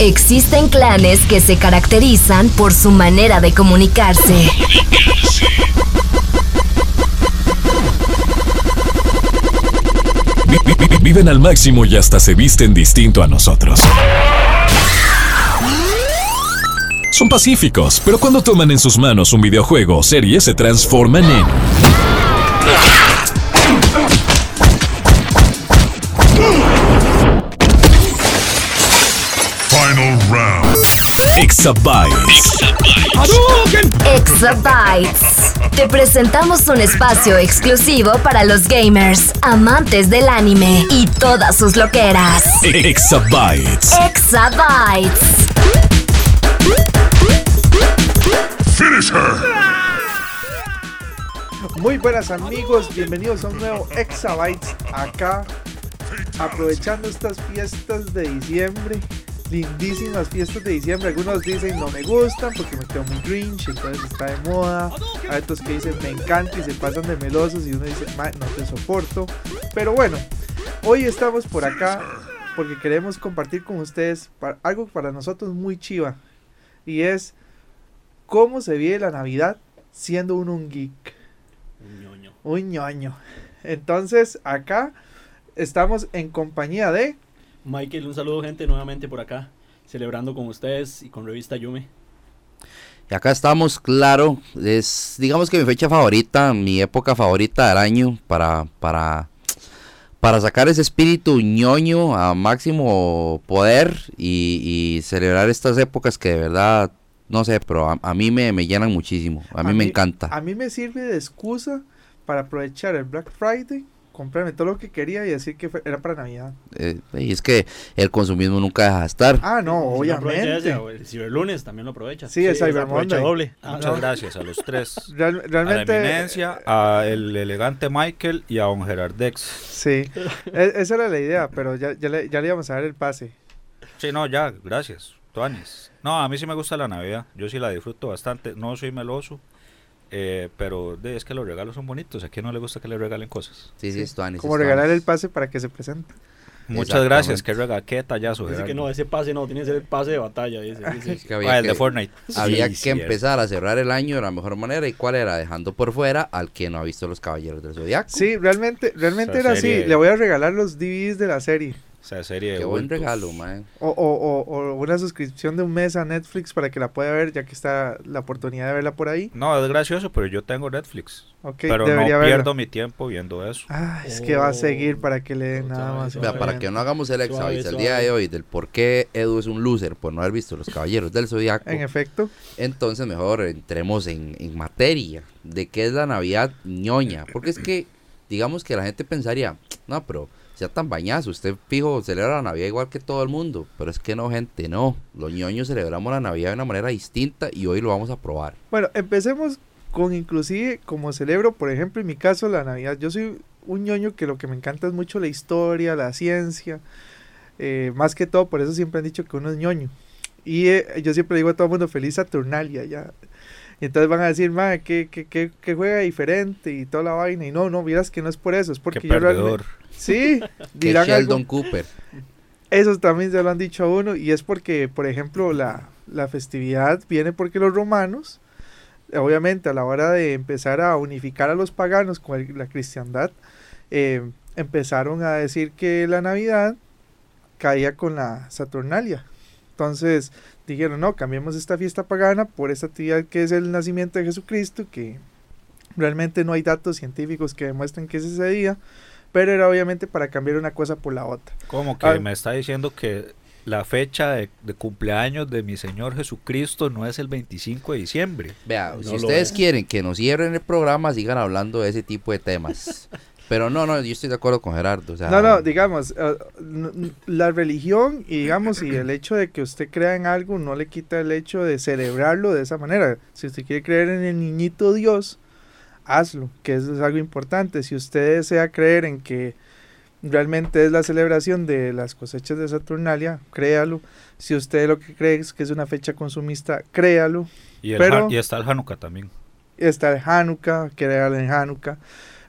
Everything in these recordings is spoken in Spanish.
Existen clanes que se caracterizan por su manera de comunicarse. Viven al máximo y hasta se visten distinto a nosotros. Son pacíficos, pero cuando toman en sus manos un videojuego o serie se transforman en... Exabytes. Exabytes. Te presentamos un espacio exclusivo para los gamers, amantes del anime y todas sus loqueras. Exabytes. Exabytes. Finish her. Muy buenas amigos, bienvenidos a un nuevo Exabytes acá, aprovechando estas fiestas de diciembre, lindísimas fiestas de diciembre. Algunos dicen no me gustan porque me quedo muy grinch, entonces está de moda. Hay otros que dicen me encanta y se pasan de melosos y uno dice "Ma, no te soporto. Pero bueno, hoy estamos por acá porque queremos compartir con ustedes algo para nosotros muy chiva y es cómo se vive la Navidad siendo uno un geek. Un ñoño. Un ñoño. Entonces, acá estamos en compañía de. Michael, un saludo gente nuevamente por acá, celebrando con ustedes y con Revista Yume. Y acá estamos, claro, es digamos que mi fecha favorita, mi época favorita del año para, para, para sacar ese espíritu ñoño a máximo poder y, y celebrar estas épocas que de verdad, no sé, pero a, a mí me, me llenan muchísimo, a mí me encanta. A mí me sirve de excusa para aprovechar el Black Friday, comprarme todo lo que quería y decir que fue- era para Navidad. Eh, y es que el consumismo nunca deja de estar. Ah, no, Si no obviamente. ese, o el Ciberlunes también lo aprovecha. Sí, el Cyber Monday. doble. Muchas no. gracias a los tres. Real- A la realmente. eminencia, a el elegante Michael y a don Gerard Dex. Sí, e- esa era la idea, pero ya, ya, le, ya le íbamos a dar el pase. Sí, no, ya, gracias. Tuanis. No, a mí sí me gusta la Navidad. Yo sí la disfruto bastante. No soy meloso. Eh, pero de, es que los regalos son bonitos. ¿A quién no le gusta que le regalen cosas? Sí, sí, Stuanis, Como regalar el pase para que se presente. Muchas gracias. Qué rega, qué tallazo, Dice que no, ese pase no, tiene que ser el pase de batalla. Dice, dice. Es que había Ah, el que- de Fortnite. Había Sí, que cierto. empezar a cerrar el año de la mejor manera. ¿Y cuál era? Dejando por fuera al que no ha visto Los Caballeros del Zodiaco. Sí, realmente, realmente Esa era así. serie- Le voy a regalar los DVDs de la serie. O sea, serie de Qué buen bultos. regalo, man. O, o, o, o una suscripción de un mes a Netflix para que la pueda ver, ya que está la oportunidad de verla por ahí. No, es gracioso, pero yo tengo Netflix. Ok, pero no verla. pierdo mi tiempo viendo eso. Ah, es que va a seguir para que le den nada más. Vea, para que no hagamos el exabytes el día de hoy del por qué Edu es un loser por no haber visto Los Caballeros del Zodiaco, En efecto, entonces mejor entremos en, en materia de qué es la Navidad ñoña. Porque es que, digamos que la gente pensaría, no, pero sea tan bañazo, usted fijo celebra la Navidad igual que todo el mundo. Pero es que no, gente, no. Los ñoños celebramos la Navidad de una manera distinta y hoy lo vamos a probar. bueno, empecemos con inclusive como celebro, por ejemplo, en mi caso, la Navidad. Yo soy un ñoño que lo que me encanta es mucho la historia, la ciencia. eh, más que todo, por eso siempre han dicho que uno es ñoño. Y eh, yo siempre digo a todo el mundo, feliz Saturnalia, ya. Y entonces van a decir, madre, que, que, que, que juega diferente y toda la vaina. Y no, no, miras que no es por eso, es porque Qué yo realmente... Sí, Que dirán algo. Sheldon Cooper. Eso también se lo han dicho a uno y es porque, por ejemplo, la, la festividad viene porque los romanos, obviamente a la hora de empezar a unificar a los paganos con el- la cristiandad, eh, empezaron a decir que la Navidad caía con la Saturnalia. Entonces dijeron, no, cambiemos esta fiesta pagana por esta actividad que es el nacimiento de Jesucristo, que realmente no hay datos científicos que demuestren que es ese día, pero era obviamente para cambiar una cosa por la otra. Como que Ah. me está diciendo que la fecha de, de cumpleaños de mi Señor Jesucristo no es el 25 de diciembre. Vea, No si ustedes es. quieren que nos cierren el programa, sigan hablando de ese tipo de temas. Pero no, no, yo estoy de acuerdo con Gerardo. O sea, No, no, digamos, n- la religión y digamos, y el hecho de que usted crea en algo no le quita el hecho de celebrarlo de esa manera. Si usted quiere creer en el niñito Dios, hazlo, que eso es algo importante. Si usted desea creer en que realmente es la celebración de las cosechas de Saturnalia, créalo. Si usted lo que cree es que es una fecha consumista, créalo. Y, el Pero- y está el Hanukkah también. está el Hanukkah, crear en Hanukkah.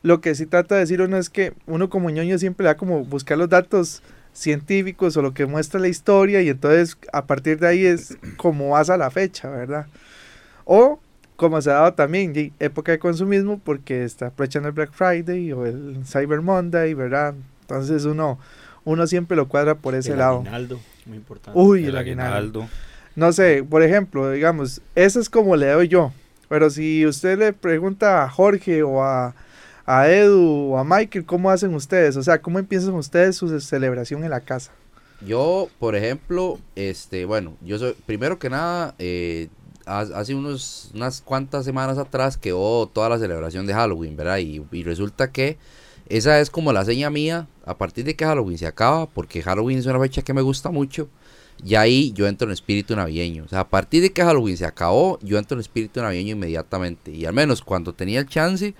Lo que sí trata de decir uno es que uno como ñoño siempre da como buscar los datos científicos o lo que muestra la historia y entonces a partir de ahí es como vas a la fecha, ¿verdad? O como se ha dado también y época de consumismo porque está aprovechando el Black Friday o el Cyber Monday, ¿verdad? Entonces uno, uno siempre lo cuadra por ese El lado. aguinaldo, muy importante. Uy, el, el aguinaldo. aguinaldo. No sé, por ejemplo, digamos, eso es como le doy yo. Pero si usted le pregunta a Jorge o a, a Edu o a Michael, ¿cómo hacen ustedes? O sea, ¿cómo empiezan ustedes su celebración en la casa? Yo, por ejemplo, este, bueno, yo soy, primero que nada, eh, ha- hace unos, unas cuantas semanas atrás quedó toda la celebración de Halloween, ¿verdad? Y, y resulta que esa es como la seña mía, a partir de que Halloween se acaba, porque Halloween es una fecha que me gusta mucho, y ahí yo entro en espíritu navideño. O sea, a partir de que Halloween se acabó, yo entro en espíritu navideño inmediatamente. Y al menos cuando tenía el chance,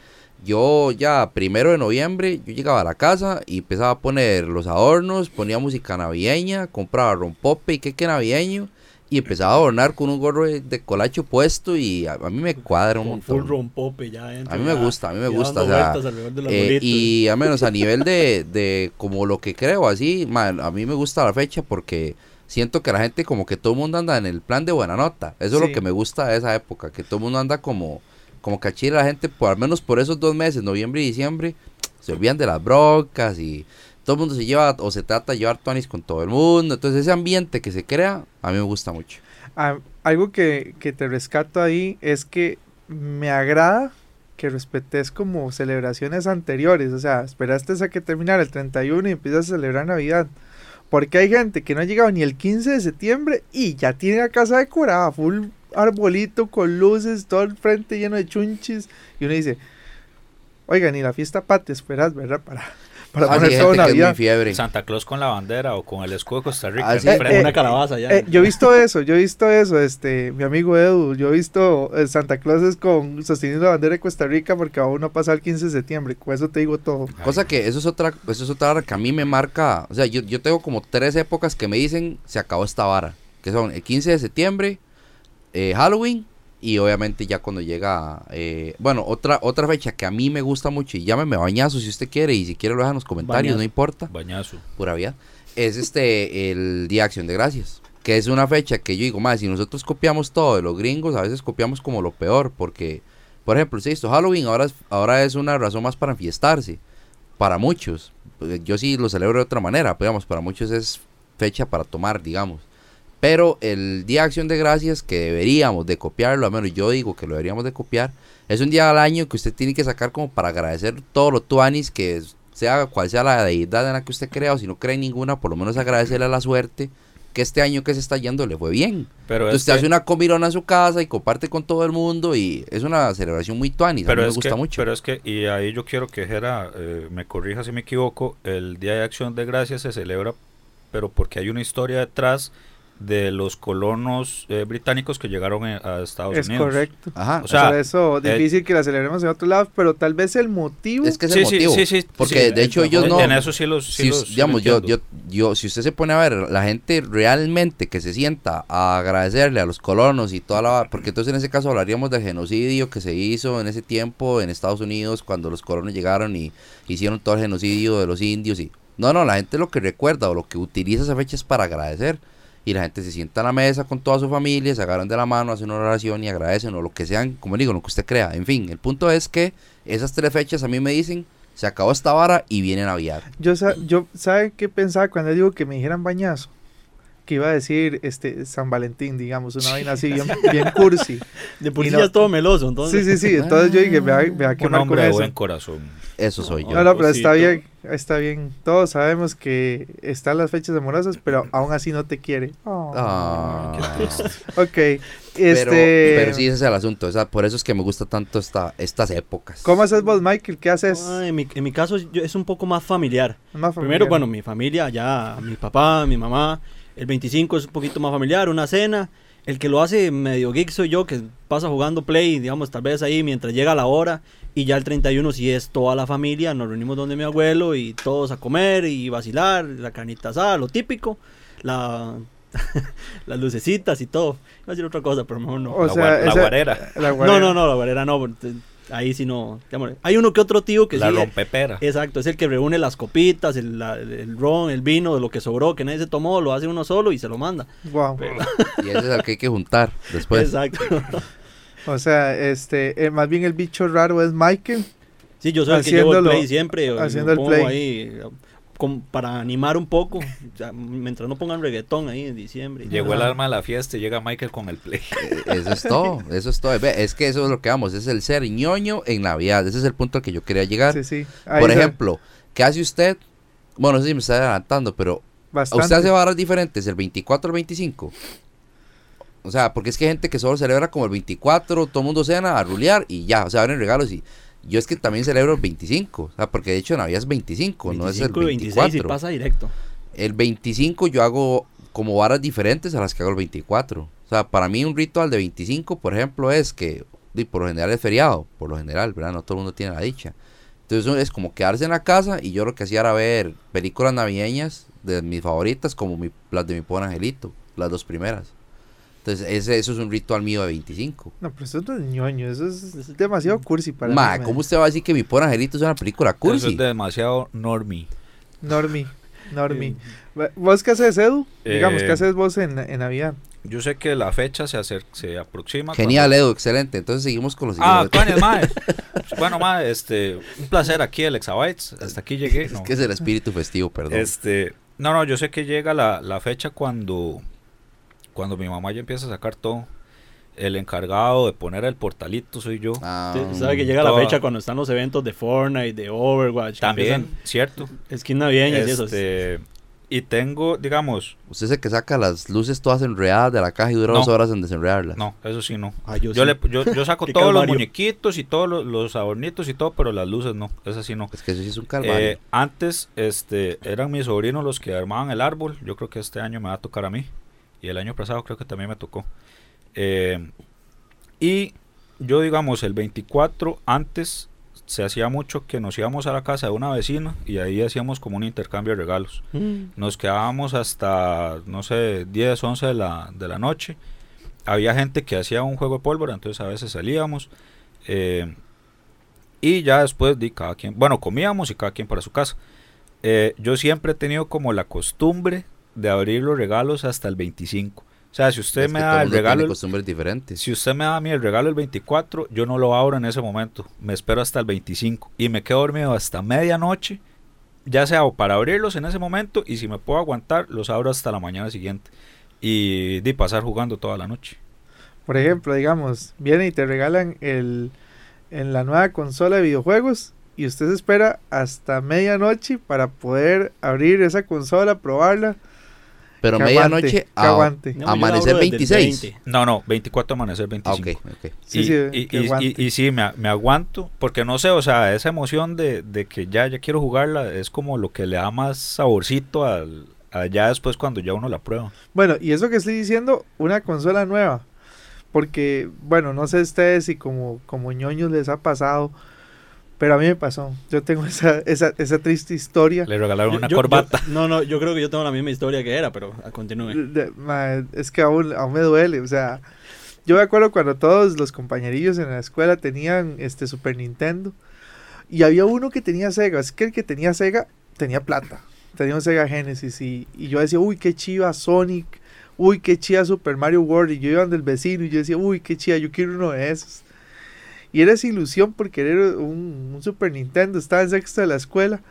yo ya primero de noviembre, yo llegaba a la casa y empezaba a poner los adornos, ponía música navideña, compraba rompope y queque navideño y empezaba a adornar con un gorro de, de colacho puesto y a, a mí me cuadra un Con full montón. rompope ya A mí me gusta, a mí me gusta, o sea, Eh, y al menos a nivel de, de como lo que creo así, man, a mí me gusta la fecha porque siento que la gente como que todo el mundo anda en el plan de buena nota. Eso es lo que me gusta de esa época, que todo el mundo anda como como que a Chile la gente por al menos por esos dos meses, noviembre y diciembre, se olvidan de las broncas y todo el mundo se lleva o se trata de llevar tonis con todo el mundo. Entonces ese ambiente que se crea, a mí me gusta mucho. Ah, algo que, que te rescato ahí es que me agrada que respetes como celebraciones anteriores. O sea, esperaste a que terminara el 31 y empiezas a celebrar Navidad. Porque hay gente que no ha llegado ni el 15 de septiembre y ya tiene la casa decorada, full arbolito con luces, todo el frente lleno de chunchis. Y uno dice, oiga, ni la fiesta patria esperas, ¿verdad? Para, para Ah, poner muy Navidad. fiebre. Santa Claus con la bandera o con el escudo de Costa Rica. Ah, sí. Eh, frente. eh, una calabaza ya. Eh, yo he visto eso, yo he visto eso, este, mi amigo Edu, yo he visto eh, Santa Claus es con sosteniendo la bandera de Costa Rica porque aún no pasa el 15 de septiembre, con eso te digo todo. Cosa que eso es otra, eso es otra vara que a mí me marca, o sea, yo, yo tengo como tres épocas que me dicen se acabó esta vara, que son el 15 de septiembre, eh, Halloween y obviamente ya cuando llega, eh, bueno, otra otra fecha que a mí me gusta mucho y llámeme bañazo si usted quiere y si quiere lo deja en los comentarios, Bañazo. no importa, Bañazo. pura vida, es este, el Día de Acción de Gracias, que es una fecha que yo digo, más si nosotros copiamos todo de los gringos, a veces copiamos como lo peor, porque, por ejemplo, si esto Halloween ahora es, ahora es una razón más para enfiestarse, para muchos, yo sí lo celebro de otra manera, pero digamos, para muchos es fecha para tomar, digamos. Pero el Día de Acción de Gracias, que deberíamos de copiarlo, al menos yo digo que lo deberíamos de copiar, es un día al año que usted tiene que sacar como para agradecer todo lo tuanis, que sea cual sea la deidad en la que usted crea, o si no cree en ninguna, por lo menos agradecerle a la suerte que este año que se está yendo le fue bien. Pero Entonces es usted que- hace una comilona en su casa y comparte con todo el mundo y es una celebración muy tuanis, a pero mí me gusta que, mucho. Pero es que, y ahí yo quiero que Jera eh, me corrija si me equivoco, el Día de Acción de Gracias se celebra, pero porque hay una historia detrás de los colonos eh, británicos que llegaron eh, a Estados Es Unidos. correcto. Ajá. o sea, Por eso eh, difícil que la celebremos en otros lados, pero tal vez el motivo Es que es Sí, el sí, motivo. sí, sí, porque sí, de hecho ellos no... En eso sí los... sí si los- digamos, yo, yo, yo, si usted se pone a ver, la gente realmente que se sienta a agradecerle a los colonos y toda la... Porque entonces en ese caso hablaríamos del genocidio que se hizo en ese tiempo en Estados Unidos cuando los colonos llegaron y hicieron todo el genocidio de los indios y... No, no, la gente lo que recuerda o lo que utiliza esa fecha es para agradecer. Y la gente se sienta a la mesa con toda su familia, se agarran de la mano, hacen una oración y agradecen o lo que sean, como digo, lo que usted crea. En fin, el punto es que esas tres fechas a mí me dicen, se acabó esta vara y viene Navidad. yo sa- yo sabe qué pensaba cuando digo que me dijeran bañazo, que iba a decir este San Valentín, digamos, una vaina así bien, bien cursi. De por sí no- ya es todo meloso, entonces. Sí, sí, sí, entonces yo dije, vea, vea qué mal con hombre de eso. buen corazón. Eso soy yo. No, no, pero está bien, está bien. Todos sabemos que están las fechas amorosas, pero aún así no te quiere. Oh. Ah. Ok, pero, este... pero sí, ese es el asunto. o sea, por eso es que me gusta tanto esta, estas épocas. ¿Cómo haces vos, Michael? ¿Qué haces? Ah, en, mi, en mi caso yo- es un poco más familiar. Más Primero, familiar. bueno, mi familia, ya mi papá, mi mamá. El 25 es un poquito más familiar, una cena. El que lo hace medio geek soy yo, que pasa jugando play, digamos, tal vez ahí mientras llega la hora. Y ya el 31 sí es toda la familia, nos reunimos donde mi abuelo y todos a comer y vacilar, la carnita asada, lo típico, la, las lucecitas y todo. Iba a decir otra cosa, pero mejor no. O la, sea, gua- la esa- guarera. La No, guarera. no, no, la barrera no. Ahí sí no. digamos, hay uno que otro tío que La sí. rompepera. Exacto, es el que reúne las copitas, el, la- el ron, el vino, de lo que sobró, que nadie se tomó, lo hace uno solo y se lo manda. Wow. Y ese es el que hay que juntar después. Exacto. O sea, este, eh, más bien el bicho raro es Michael. Sí, yo soy el que llevo el play siempre. haciendo el play. ahí eh, con- para animar un poco, o sea, mientras no pongan reggaetón ahí en diciembre. Llegó el alma de la fiesta y llega Michael con el play. Eh, Eso es todo, eso es todo. Es que eso es lo que vamos, es el ser ñoño en Navidad. Ese es el punto al que yo quería llegar. Sí, sí. Ahí Por está, ejemplo, ¿qué hace usted? Bueno, no sé si me está adelantando, pero bastante. ¿usted hace varas diferentes el 24 al 25? O sea, porque es que hay gente que solo celebra como el 24, todo el mundo cena a rulear y ya, o sea, abren regalos y yo es que también celebro el 25, o sea, porque de hecho Navidad es 25, no es el 25 y 26 y 24. pasa directo. El 25 yo hago como varas diferentes a las que hago el 24. O sea, para mí un ritual de 25, por ejemplo, es que por lo general es feriado, por lo general, ¿verdad? No todo el mundo tiene la dicha. Entonces es como quedarse en la casa y yo lo que hacía era ver películas navideñas de mis favoritas, como mi, las de mi pobre angelito, las dos primeras. Entonces ese, eso es un ritual mío de 25. No, pero eso no es ñoño, eso es demasiado cursi para Ma, mí. ¿cómo usted va a decir que mi pobre angelito es una película Eso cursi? es demasiado normie. Normi, Normi. ¿Vos qué haces, Edu? Digamos, Eh, ¿qué haces vos en, en Navidad? Yo sé que la fecha se, acer- se aproxima. Genial, Edu, excelente. Entonces seguimos con los Ah, siguientes. Tuanes, mae. Bueno, mae, este, un placer aquí el Exabytes. Hasta aquí llegué. Es que es el espíritu festivo, perdón. Este, no, no, yo sé que llega la, la fecha cuando, cuando mi mamá ya empieza a sacar todo. El encargado de poner el portalito soy yo. Ah, sabe que llega la fecha cuando están los eventos de Fortnite, de Overwatch. También, empiezan cierto. Skin navideñas y eso. Este, y tengo, digamos, Usted es el que saca las luces todas enredadas de la caja y dura No. dos horas en desenredarlas. no, eso sí no. Ah, yo Yo, sí. le, yo, yo saco todos los muñequitos y todos los, los adornitos y todo, pero las luces no, esas sí no. Es que eso sí es un calvario. Eh, antes este, eran mis sobrinos los que armaban el árbol. Yo creo que este año me va a tocar a mí. Y el año pasado creo que también me tocó. Eh, y yo, digamos, el 24 antes se hacía mucho que nos íbamos a la casa de una vecina y ahí hacíamos como un intercambio de regalos. Mm. Nos quedábamos hasta, no sé, 10, 11 de la, de la noche. Había gente que hacía un juego de pólvora, entonces a veces salíamos. eh, y ya después di cada quien, bueno, comíamos y cada quien para su casa. Eh, yo siempre he tenido como la costumbre de abrir los regalos hasta el 25. O sea, si usted Es me da el regalo, costumbres diferentes. si usted me da a mí el regalo el 24, yo no lo abro en ese momento. Me espero hasta el 25 y me quedo dormido hasta medianoche, ya sea o para abrirlos en ese momento y si me puedo aguantar, los abro hasta la mañana siguiente. Y de pasar jugando toda la noche. Por ejemplo, digamos, viene y te regalan el en la nueva consola de videojuegos y usted se espera hasta medianoche para poder abrir esa consola, probarla. Pero que medianoche aguante, a-. No, amanecer abro desde el 26. 20. No, no, 24 amanecer Ah, 25. ok, ok. Sí, y, sí, y- y- y sí, me, me aguanto, porque no sé, o sea, esa emoción de, de que ya, ya quiero jugarla es como lo que le da más saborcito al, a ya después cuando ya uno la prueba. Bueno, y eso que estoy diciendo, una consola nueva. Porque, bueno, no sé ustedes si como, como ñoños les ha pasado, pero a mí me pasó. Yo tengo esa, esa, esa triste historia. Le regalaron Yo- una yo- corbata. yo- no, no, yo creo que yo tengo la misma historia que era, pero ah, continúe. De- ma, es que aún, aún me duele, o sea, yo me acuerdo cuando todos los compañerillos en la escuela tenían este Super Nintendo y había uno que tenía Sega, es que el que tenía Sega tenía plata, tenía un Sega Genesis y, y yo decía, uy, qué chiva Sonic, uy, qué chiva Super Mario World y yo iba del vecino y yo decía, uy, qué chiva, yo quiero uno de esos. Y era esa ilusión por querer un, un Super Nintendo, estaba en sexto de la escuela.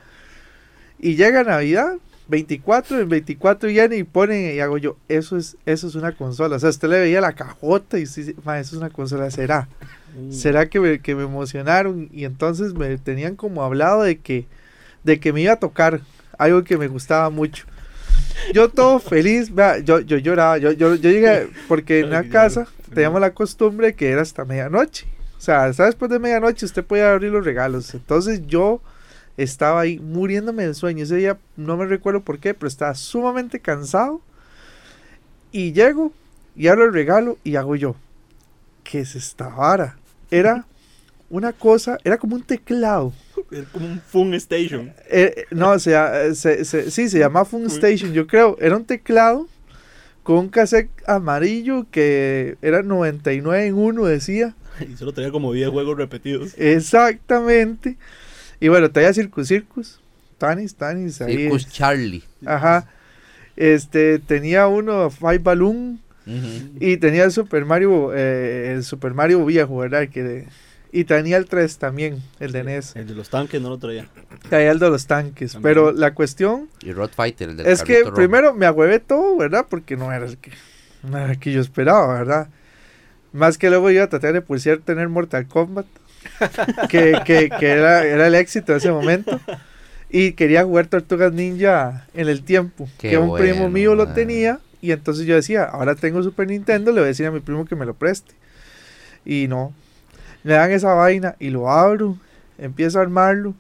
Y llega Navidad, 24, el 24 viene y ponen y hago yo, eso es, eso es una consola. O sea, usted le veía la cajota y usted dice, "Ma, eso es una consola, ¿será? Mm. ¿Será que me, que me emocionaron? Y entonces me tenían como hablado de que, de que me iba a tocar algo que me gustaba mucho. Yo todo feliz, vea, yo, yo lloraba, yo, yo, yo llegué, porque en la casa teníamos la costumbre que era hasta medianoche. O sea, hasta después de medianoche usted podía abrir los regalos. Entonces yo estaba ahí muriéndome de sueño. Ese día no me recuerdo por qué, pero estaba sumamente cansado. Y llego y abro el regalo y hago yo. ¿Qué es esta vara? Era una cosa, era como un teclado. Es como un Fun Station. Eh, eh, no, se, eh, se- se- sí, se llama Fun Station, yo creo. Era un teclado con un cassette amarillo que era 99 en 1, decía. Y solo tenía como 10 juegos repetidos. Exactamente. Y bueno, traía Circus Circus. Tanis, Tanis. Ahí Circus es. Charlie. Ajá. Este, tenía uno, Five Balloon. Y tenía el Super Mario, eh, el Super Mario viejo, ¿verdad? Que, y tenía el 3 también, el de NES. El de los tanques no lo traía. Traía el de los tanques. También. Pero la cuestión Y Rod Fighter, el del es que rojo. primero me agüevé todo, ¿verdad? Porque no era el que, no era el que yo esperaba, ¿verdad? Más que luego iba a tratar de pulsar tener Mortal Kombat, que, que, que era, era el éxito de ese momento. Y quería jugar Tortugas Ninja en el tiempo. Qué que un primo bueno, mío lo man. tenía. Y entonces yo decía, ahora tengo Super Nintendo, le voy a decir a mi primo que me lo preste. Y no. Me dan esa vaina y lo abro. Empiezo a armarlo.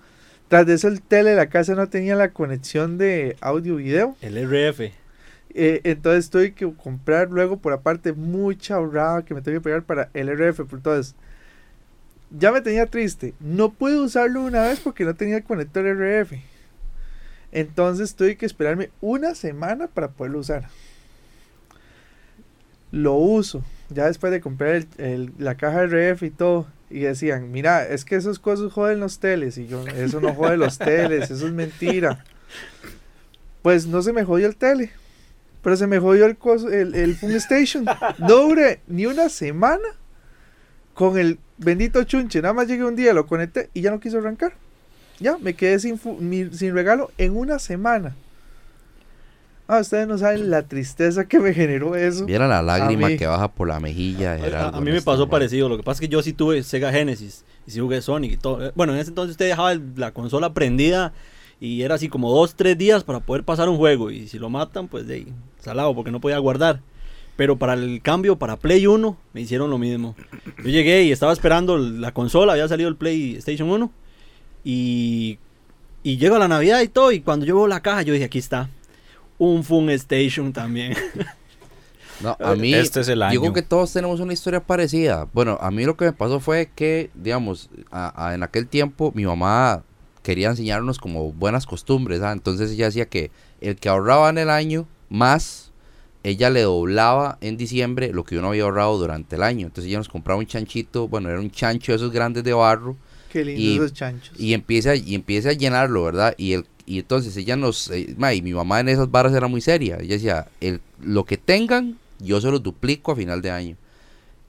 Tras de eso el tele de la casa no tenía la conexión de audio-video. El RF. Eh, entonces tuve que comprar luego por aparte mucha ahorrada que me tengo que pegar para el RF. Entonces, ya me tenía triste. No pude usarlo una vez porque no tenía el conector RF. Entonces tuve que esperarme una semana para poderlo usar. Lo uso. Ya después de comprar el- el- la caja RF y todo. Y decían, mira, es que esas cosas joden los teles. Y yo, eso no jode los teles, eso es mentira. Pues no se me jodió el tele. Pero se me jodió el, coso- el, el Fun Station. No duré ni una semana con el bendito chunche. Nada más llegué un día, lo conecté y ya no quiso arrancar. Ya, me quedé sin, mi- sin regalo en una semana. Ah, ustedes no saben la tristeza que me generó eso. Viera la lágrima que baja por la mejilla. A, Gerardo a mí me este pasó parecido. Lo que pasa es que yo sí tuve Sega Genesis y sí jugué Sonic y todo. Bueno, en ese entonces usted dejaba el- la consola prendida y era así como dos, tres días para poder pasar un juego. Y si lo matan, pues de ahí, salado, porque no podía guardar. Pero para el cambio, para Play 1, me hicieron lo mismo. Yo llegué y estaba esperando la consola, había salido el PlayStation 1. Y, y llego a la Navidad y todo. Y cuando yo veo la caja, yo dije, aquí está. Un Fun Station también. No, a mí, Este es el yo año. creo que todos tenemos una historia parecida. Bueno, a mí lo que me pasó fue que, digamos, a- a- en aquel tiempo mi mamá quería enseñarnos como buenas costumbres, ¿ah? entonces ella decía que el que ahorraba en el año más, ella le doblaba en diciembre lo que uno había ahorrado durante el año. Entonces ella nos compraba un chanchito, bueno, era un chancho de esos grandes de barro Qué lindos Y- esos chanchos. y empieza y empieza a llenarlo, ¿verdad? Y el y entonces ella nos eh, ma, y mi mamá en esas barras era muy seria. Ella decía, el lo que tengan, yo se los duplico a final de año.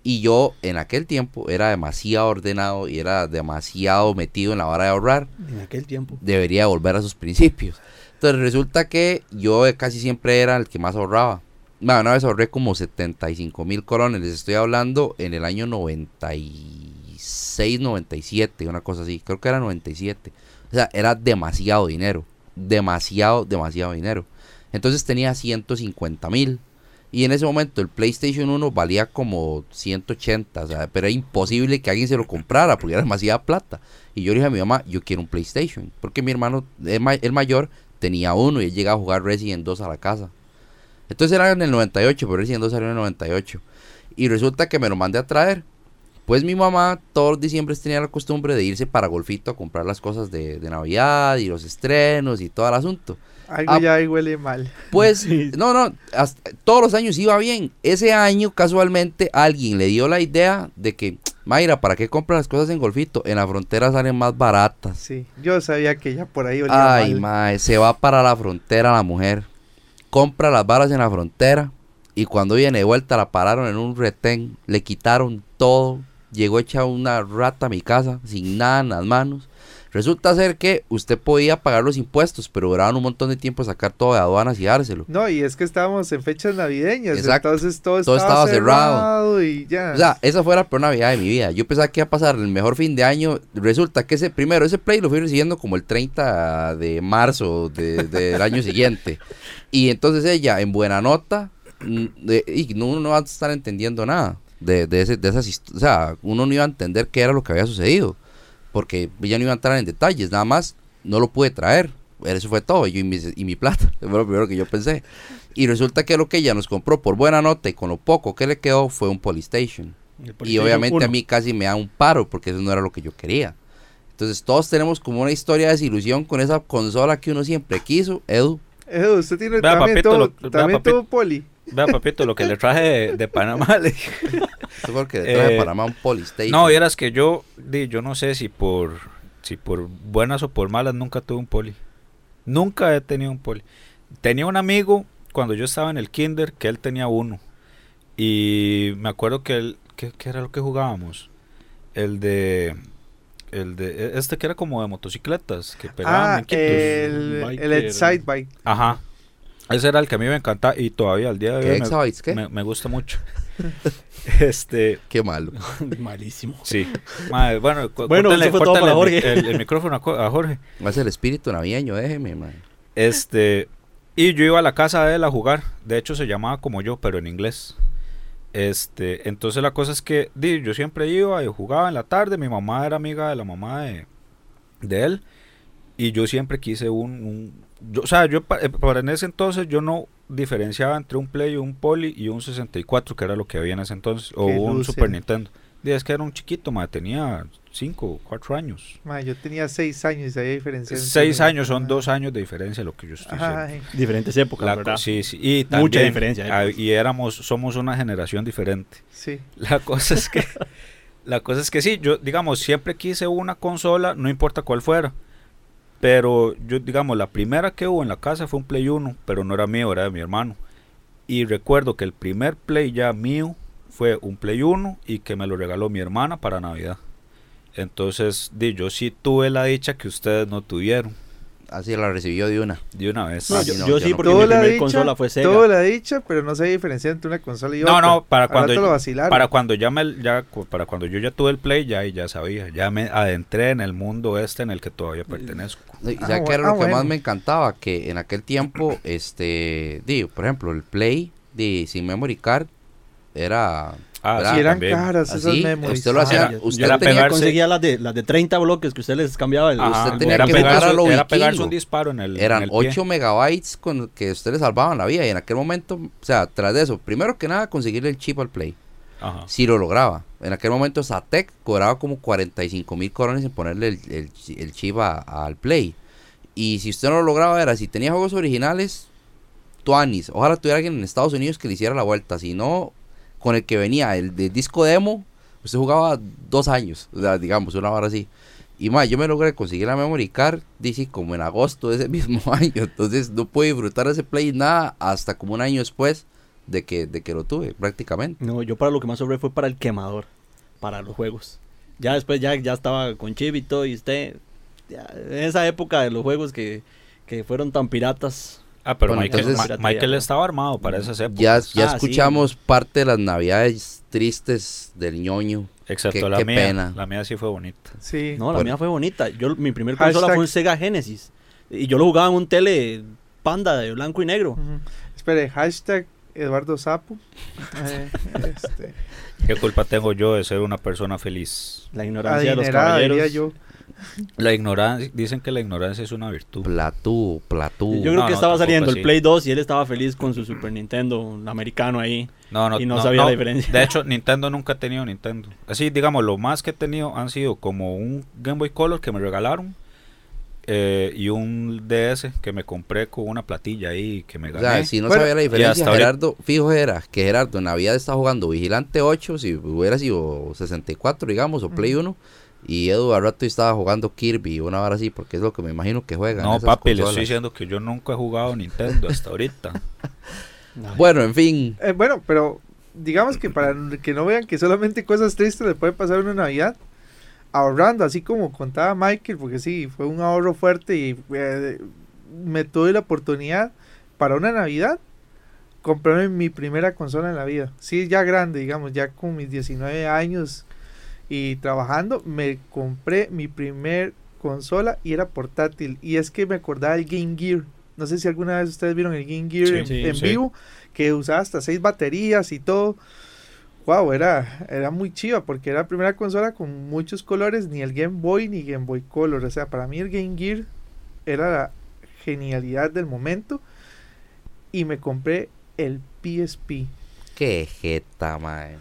Y yo en aquel tiempo era demasiado ordenado y era demasiado metido en la vara de ahorrar. en aquel tiempo. Debería volver a sus principios. Entonces resulta que yo casi siempre era el que más ahorraba. Ma, una vez ahorré como 75 mil colones. Les estoy hablando en el año 96, 97, una cosa así. Creo que era 97. O sea, era demasiado dinero. Demasiado, demasiado dinero. Entonces tenía 150 mil. Y en ese momento el PlayStation 1 valía como 180. O sea, pero era imposible que alguien se lo comprara porque era demasiada plata. Y yo le dije a mi mamá, yo quiero un PlayStation. Porque mi hermano, el, ma- el mayor, tenía uno y él llegaba a jugar Resident 2 a la casa. Entonces era en el 98, pero Resident 2 salió en el 98. Y resulta que me lo mandé a traer. Pues mi mamá todos los diciembre tenía la costumbre de irse para Golfito a comprar las cosas de, de Navidad y los estrenos y todo el asunto. Algo ah, ya ahí huele mal. Pues, Sí. no, no, hasta- todos los años iba bien. Ese año, casualmente, alguien le dio la idea de que, Mayra, ¿para qué compras las cosas en Golfito? En la frontera salen más baratas. Sí, yo sabía que ya por ahí olía Ay, mal. mae, se va para la frontera la mujer. Compra las balas en la frontera. Y cuando viene de vuelta la pararon en un retén. Le quitaron todo. Llegó hecha una rata a mi casa. Sin nada en las manos. Resulta ser que usted podía pagar los impuestos. Pero duraban un montón de tiempo sacar todo de aduanas y dárselo. No, y es que estábamos en fechas navideñas, Exacto. entonces todo, Todo estaba, estaba cerrado. cerrado y ya. O sea, esa fue la peor Navidad de mi vida. Yo pensaba que iba a pasar el mejor fin de año. Resulta que ese primero, ese play lo fui recibiendo como el 30 de marzo de- del año siguiente. Y entonces ella, en buena nota, de- y no, uno no va a estar entendiendo nada de, de, ese- de esas O sea, uno no iba a entender qué era lo que había sucedido. Porque ella no iba a entrar en detalles, nada más no lo pude traer. Eso fue todo, yo y mi, y mi plata. Eso fue lo primero que yo pensé. Y resulta que lo que ella nos compró por buena nota y con lo poco que le quedó fue un Polystation. Y obviamente a 1. mí casi me da un paro porque eso no era lo que yo quería. Entonces todos tenemos como una historia de desilusión con esa consola que uno siempre quiso. Edu, Edu, usted tiene Vea, también, papito, tuvo, lo- vea, también tuvo poli. Vea, papito, lo que le traje de, de Panamá. le dije. Porque le traje Eh, Panamá un Polystation. No, vieras que yo, di, yo no sé si por, si por buenas o por malas nunca tuve un poli. Nunca he tenido un poli. Tenía un amigo cuando yo estaba en el kinder que él tenía uno. Y me acuerdo que él, ¿qué, qué era lo que jugábamos? El de, el de, este que era como de motocicletas, que pegaban Ah, el, el Excite Bike. Ajá. Ese era el que a mí me encantaba y todavía al día de ¿Qué hoy me- exabytes? ¿Qué? me, me gusta mucho. este, Qué malo. Malísimo. sí. Madre, bueno, cu- Bueno, eso fue todo córtenle para el mi- Jorge. El, el micrófono a, Co- a Jorge. Va a ser el espíritu navideño, déjeme, man. Este, y yo iba a la casa de él a jugar. De hecho, se llamaba como yo, pero en inglés. Este, entonces la cosa es que di, yo siempre iba y jugaba en la tarde. Mi mamá era amiga de la mamá de, de él. Y yo siempre quise un, un- yo, o sea, yo pa- eh, para en ese entonces yo no diferenciaba entre un Play, un Poly y un 64, que era lo que había en ese entonces, o Qué un luce. Super Nintendo. Y es que era un chiquito, ma, tenía 5, 4 años. Ma, yo tenía 6 años y había diferencia. entre 6 mí. años, son Ajá. 2 años de diferencia lo que yo estoy diciendo. Diferentes épocas, La ¿verdad? sí, sí. Y Mucha también, diferencia, ¿eh? ah, y éramos, somos una generación diferente. sí. La cosa es que, la cosa es que sí, yo, digamos, siempre quise una consola, no importa cuál fuera. Pero yo, digamos, la primera que hubo en la casa fue un Play 1, pero no era mío, era de mi hermano. Y recuerdo que el primer Play ya mío fue un Play 1 y que me lo regaló mi hermana para Navidad. Entonces, yo sí tuve la dicha que ustedes no tuvieron, Así la recibió de una. de una vez. No, Ah, yo, sí, no, yo yo sí, no. porque Toda mi la dicha, consola fue Sega. Toda la dicha, pero no se diferencia entre una consola y No, otra. no, para Al cuando yo- lo vacilaron. Para cuando ya me, ya, para cuando yo ya tuve el play, ya, ya sabía, ya me adentré en el mundo este en el que todavía pertenezco. ¿Y Ah, ¿Sabes qué era ah, lo que más me encantaba? Que en aquel tiempo, este, di, por ejemplo, el Play de sin memory card era Ah. Si eran también. caras esas así. memories. Usted lo hacía, usted era tenía pegarse- conseguía las de, las de 30 bloques que usted les cambiaba. el- Ajá, usted tenía era que pegarse, a lo era pegarse un disparo en el, en eran pie. 8 megabytes con que usted le salvaban la vida y en aquel momento, o sea, tras de eso, primero que nada conseguirle el chip al Play, Ajá. si lo lograba. En aquel momento Satec cobraba como 45 mil coronas en ponerle el, el chip a- al Play. Y si usted no lo lograba, era si tenía juegos originales, Tuanis. Ojalá tuviera alguien en Estados Unidos que le hiciera la vuelta. Si no, con el que venía el del disco demo, usted jugaba dos años, digamos, una hora así. Y más, yo me logré conseguir la memory card, dice, como en agosto de ese mismo año. Entonces no pude disfrutar ese play nada hasta como un año después de que, de que lo tuve, prácticamente. No, yo para lo que más sobré fue para el quemador, para los juegos. Ya después ya, ya estaba con chip y todo y usted, en esa época de los juegos que, que fueron tan piratas. Ah, pero Bueno, Michael, entonces- Ma- Michael estaba armado para esas épocas. Ya, ya Ah, escuchamos parte de las navidades tristes del ñoño. excepto qué- la qué mía. pena. La mía sí fue bonita. Sí. No, la Bueno. mía fue bonita. Yo, mi primer Hashtag- consola fue un Sega Genesis. Y yo lo jugaba en un tele panda de blanco y negro. Ujú. Espere, hashtag Eduardo Sapo. Eh, este, ¿Qué culpa tengo yo de ser una persona feliz? La ignorancia de los adinerada, caballeros. diría yo. La ignorancia, dicen que la ignorancia es una virtud. Platú, platú. Yo creo No, que no, estaba saliendo así. el Play 2 y él estaba feliz con su Super Nintendo un americano ahí. No, no, Y no sabía la diferencia. De hecho, Nintendo nunca ha tenido Nintendo. Así, digamos, lo más que he tenido han sido como un Game Boy Color que me regalaron eh, y un DS que me compré con una platilla ahí que me O gané. sea, si no Bueno, sabía la y diferencia, Gerardo, fijo era que Gerardo en Navidad está jugando Vigilante 8, si hubiera sido 64, digamos, o Play 1, y Edu al rato estaba jugando Kirby, una hora así, porque es lo que me imagino que juegan. no, esas papi, le consolas. estoy diciendo que yo nunca he jugado Nintendo hasta ahorita. Bueno, en fin, Eh, bueno, pero digamos que para que no vean que solamente cosas tristes le puede pasar una Navidad, ahorrando, así como contaba Michael, porque sí, fue un ahorro fuerte y eh, me tuve la oportunidad para una Navidad comprarme mi primera consola en la vida. Sí, ya grande, digamos, ya con mis 19 años y trabajando, me compré mi primer consola y era portátil. Y es que me acordaba del Game Gear. No sé si alguna vez ustedes vieron el Game Gear Sí, en, sí, en sí. vivo, que usaba hasta seis baterías y todo. Wow, era, era muy chiva porque era la primera consola con muchos colores, ni el Game Boy ni Game Boy Color. O sea, para mí el Game Gear era la genialidad del momento. Y me compré el PSP. qué jeta, mae.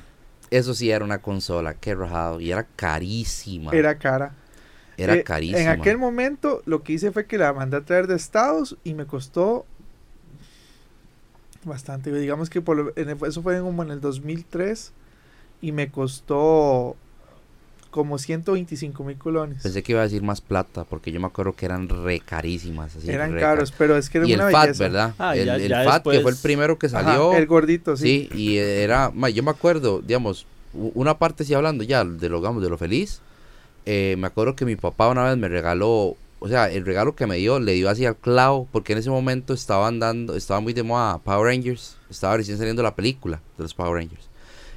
Eso sí era una consola, qué rajado, y era carísima. Era cara. Era Eh, carísima. En aquel momento lo que hice fue que la mandé a traer de Estados y me costó Bastante. Digamos que por en eso fue como en el 2003 y me costó como 125 mil colones. Pensé que iba a decir más plata, porque yo me acuerdo que eran re carísimas. así, Eran re caros, pero es que era Y el una FAT, belleza. ¿verdad? Ah, el ya- el ya FAT, que fue el primero que Ajá, salió. el gordito, sí. Sí, y era, ma, yo me acuerdo, digamos, una parte sí hablando ya de lo, digamos, de lo feliz. eh, me acuerdo que mi papá una vez me regaló, o sea, el regalo que me dio le dio así al clavo, porque en ese momento estaban dando, estaba muy de moda Power Rangers, estaba recién saliendo la película de los Power Rangers.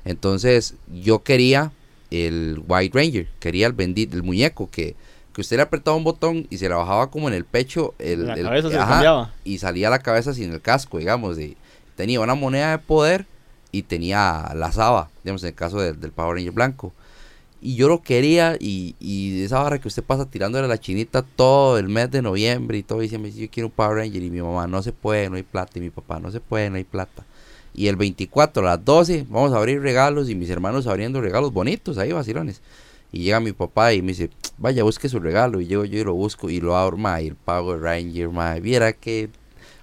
Entonces, yo quería el White Ranger, quería el bendito, el muñeco que, que usted le apretaba un botón y se le bajaba como en el pecho, el, La el- cabeza se ajá, cambiaba. y salía la cabeza sin el casco, digamos, de, tenía una moneda de poder y tenía la saba, digamos, en el caso del- del Power Ranger blanco. Y yo lo quería y, y esa hora que usted pasa tirándole a la chinita todo el mes de noviembre y todo diciendo, yo quiero un Power Ranger y mi mamá no se puede, no hay plata y mi papá no se puede, no hay plata. Y el 24 a las 12 vamos a abrir regalos y mis hermanos abriendo regalos bonitos ahí, vacilones. Y llega mi papá y me dice, vaya, busque su regalo. Y llego yo y lo busco y lo abro, ma, y el Power Ranger, ma, viera que...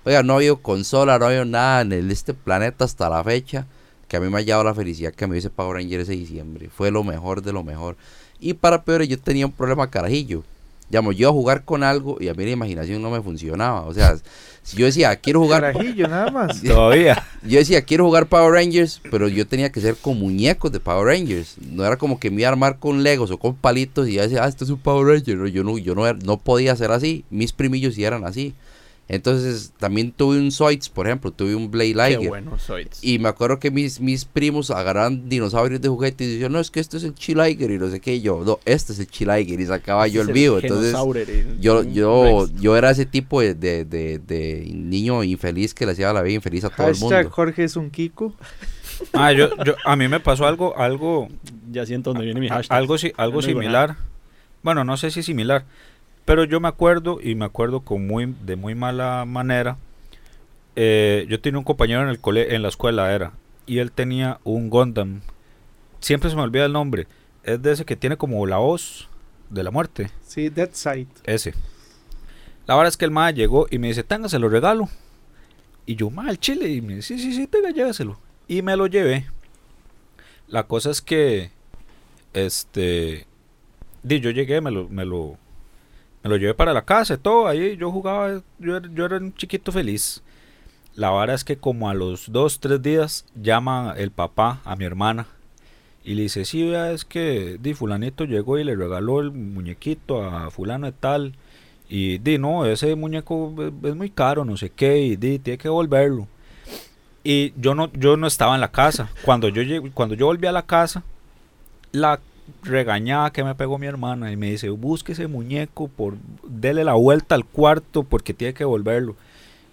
Oiga, no había consola, no había nada en el- este planeta hasta la fecha que a mí me ha llevado la felicidad que me hice Power Ranger ese diciembre. Fue lo mejor de lo mejor. Y para peor, yo tenía un problema carajillo. Digamos, yo iba a jugar con algo y a mí la imaginación no me funcionaba. O sea, si yo decía, quiero jugar... Carajillo, nada más. Todavía. Yo decía, quiero jugar Power Rangers, pero yo tenía que ser con muñecos de Power Rangers. No era como que me iba a armar con Legos o con palitos y ya decía, ah, esto es un Power Ranger. No, Yo no, yo no, era- no podía ser así. Mis primillos sí eran así. Entonces, también tuve un Zoids, por ejemplo, tuve un Blade Qué Liger. bueno soy. Y me acuerdo que mis, mis primos agarraban dinosaurios de juguete y decían, no, es que este es el Chiliger y no sé qué. Y yo, no, este es el Chiliger y sacaba yo el vivo. Entonces, yo, yo, yo era ese tipo de, de, de, de niño infeliz que le hacía la vida infeliz a todo el Hashtag mundo. Jorge es un Kiko. Ah, yo, yo, a mí me pasó algo, algo, Ya siento dónde viene mi hashtag. algo, si- algo No similar. Bueno, no sé si similar, pero yo me acuerdo y me acuerdo con muy, de muy mala manera. eh, yo tenía un compañero en el cole, en la escuela era, y él tenía un Gundam. Siempre se me olvida el nombre. Es de ese que tiene como la voz de la muerte. Sí, Dead Side. Ese. La verdad es que el ma llegó y me dice, tenga, se lo regalo. Y yo, ma, el chile. Y me dice, sí, sí, sí, tenga, lléveselo. Y me lo llevé. La cosa es que, este, di, yo llegué, me lo, me lo, lo llevé para la casa y todo. Ahí yo jugaba, yo, era- yo era un chiquito feliz. La vara es que como a los dos, tres días llama el papá a mi hermana y le dice, sí, vea, es que di, fulanito llegó y le regaló el muñequito a fulano de tal. Y di, no, ese muñeco es, muy caro, no sé qué, y di, tiene que devolverlo. Y yo no, yo no estaba en la casa. Cuando yo, cuando yo volví a la casa, la que me pegó mi hermana y me dice, busque ese muñeco, por, dele la vuelta al cuarto porque tiene que devolverlo.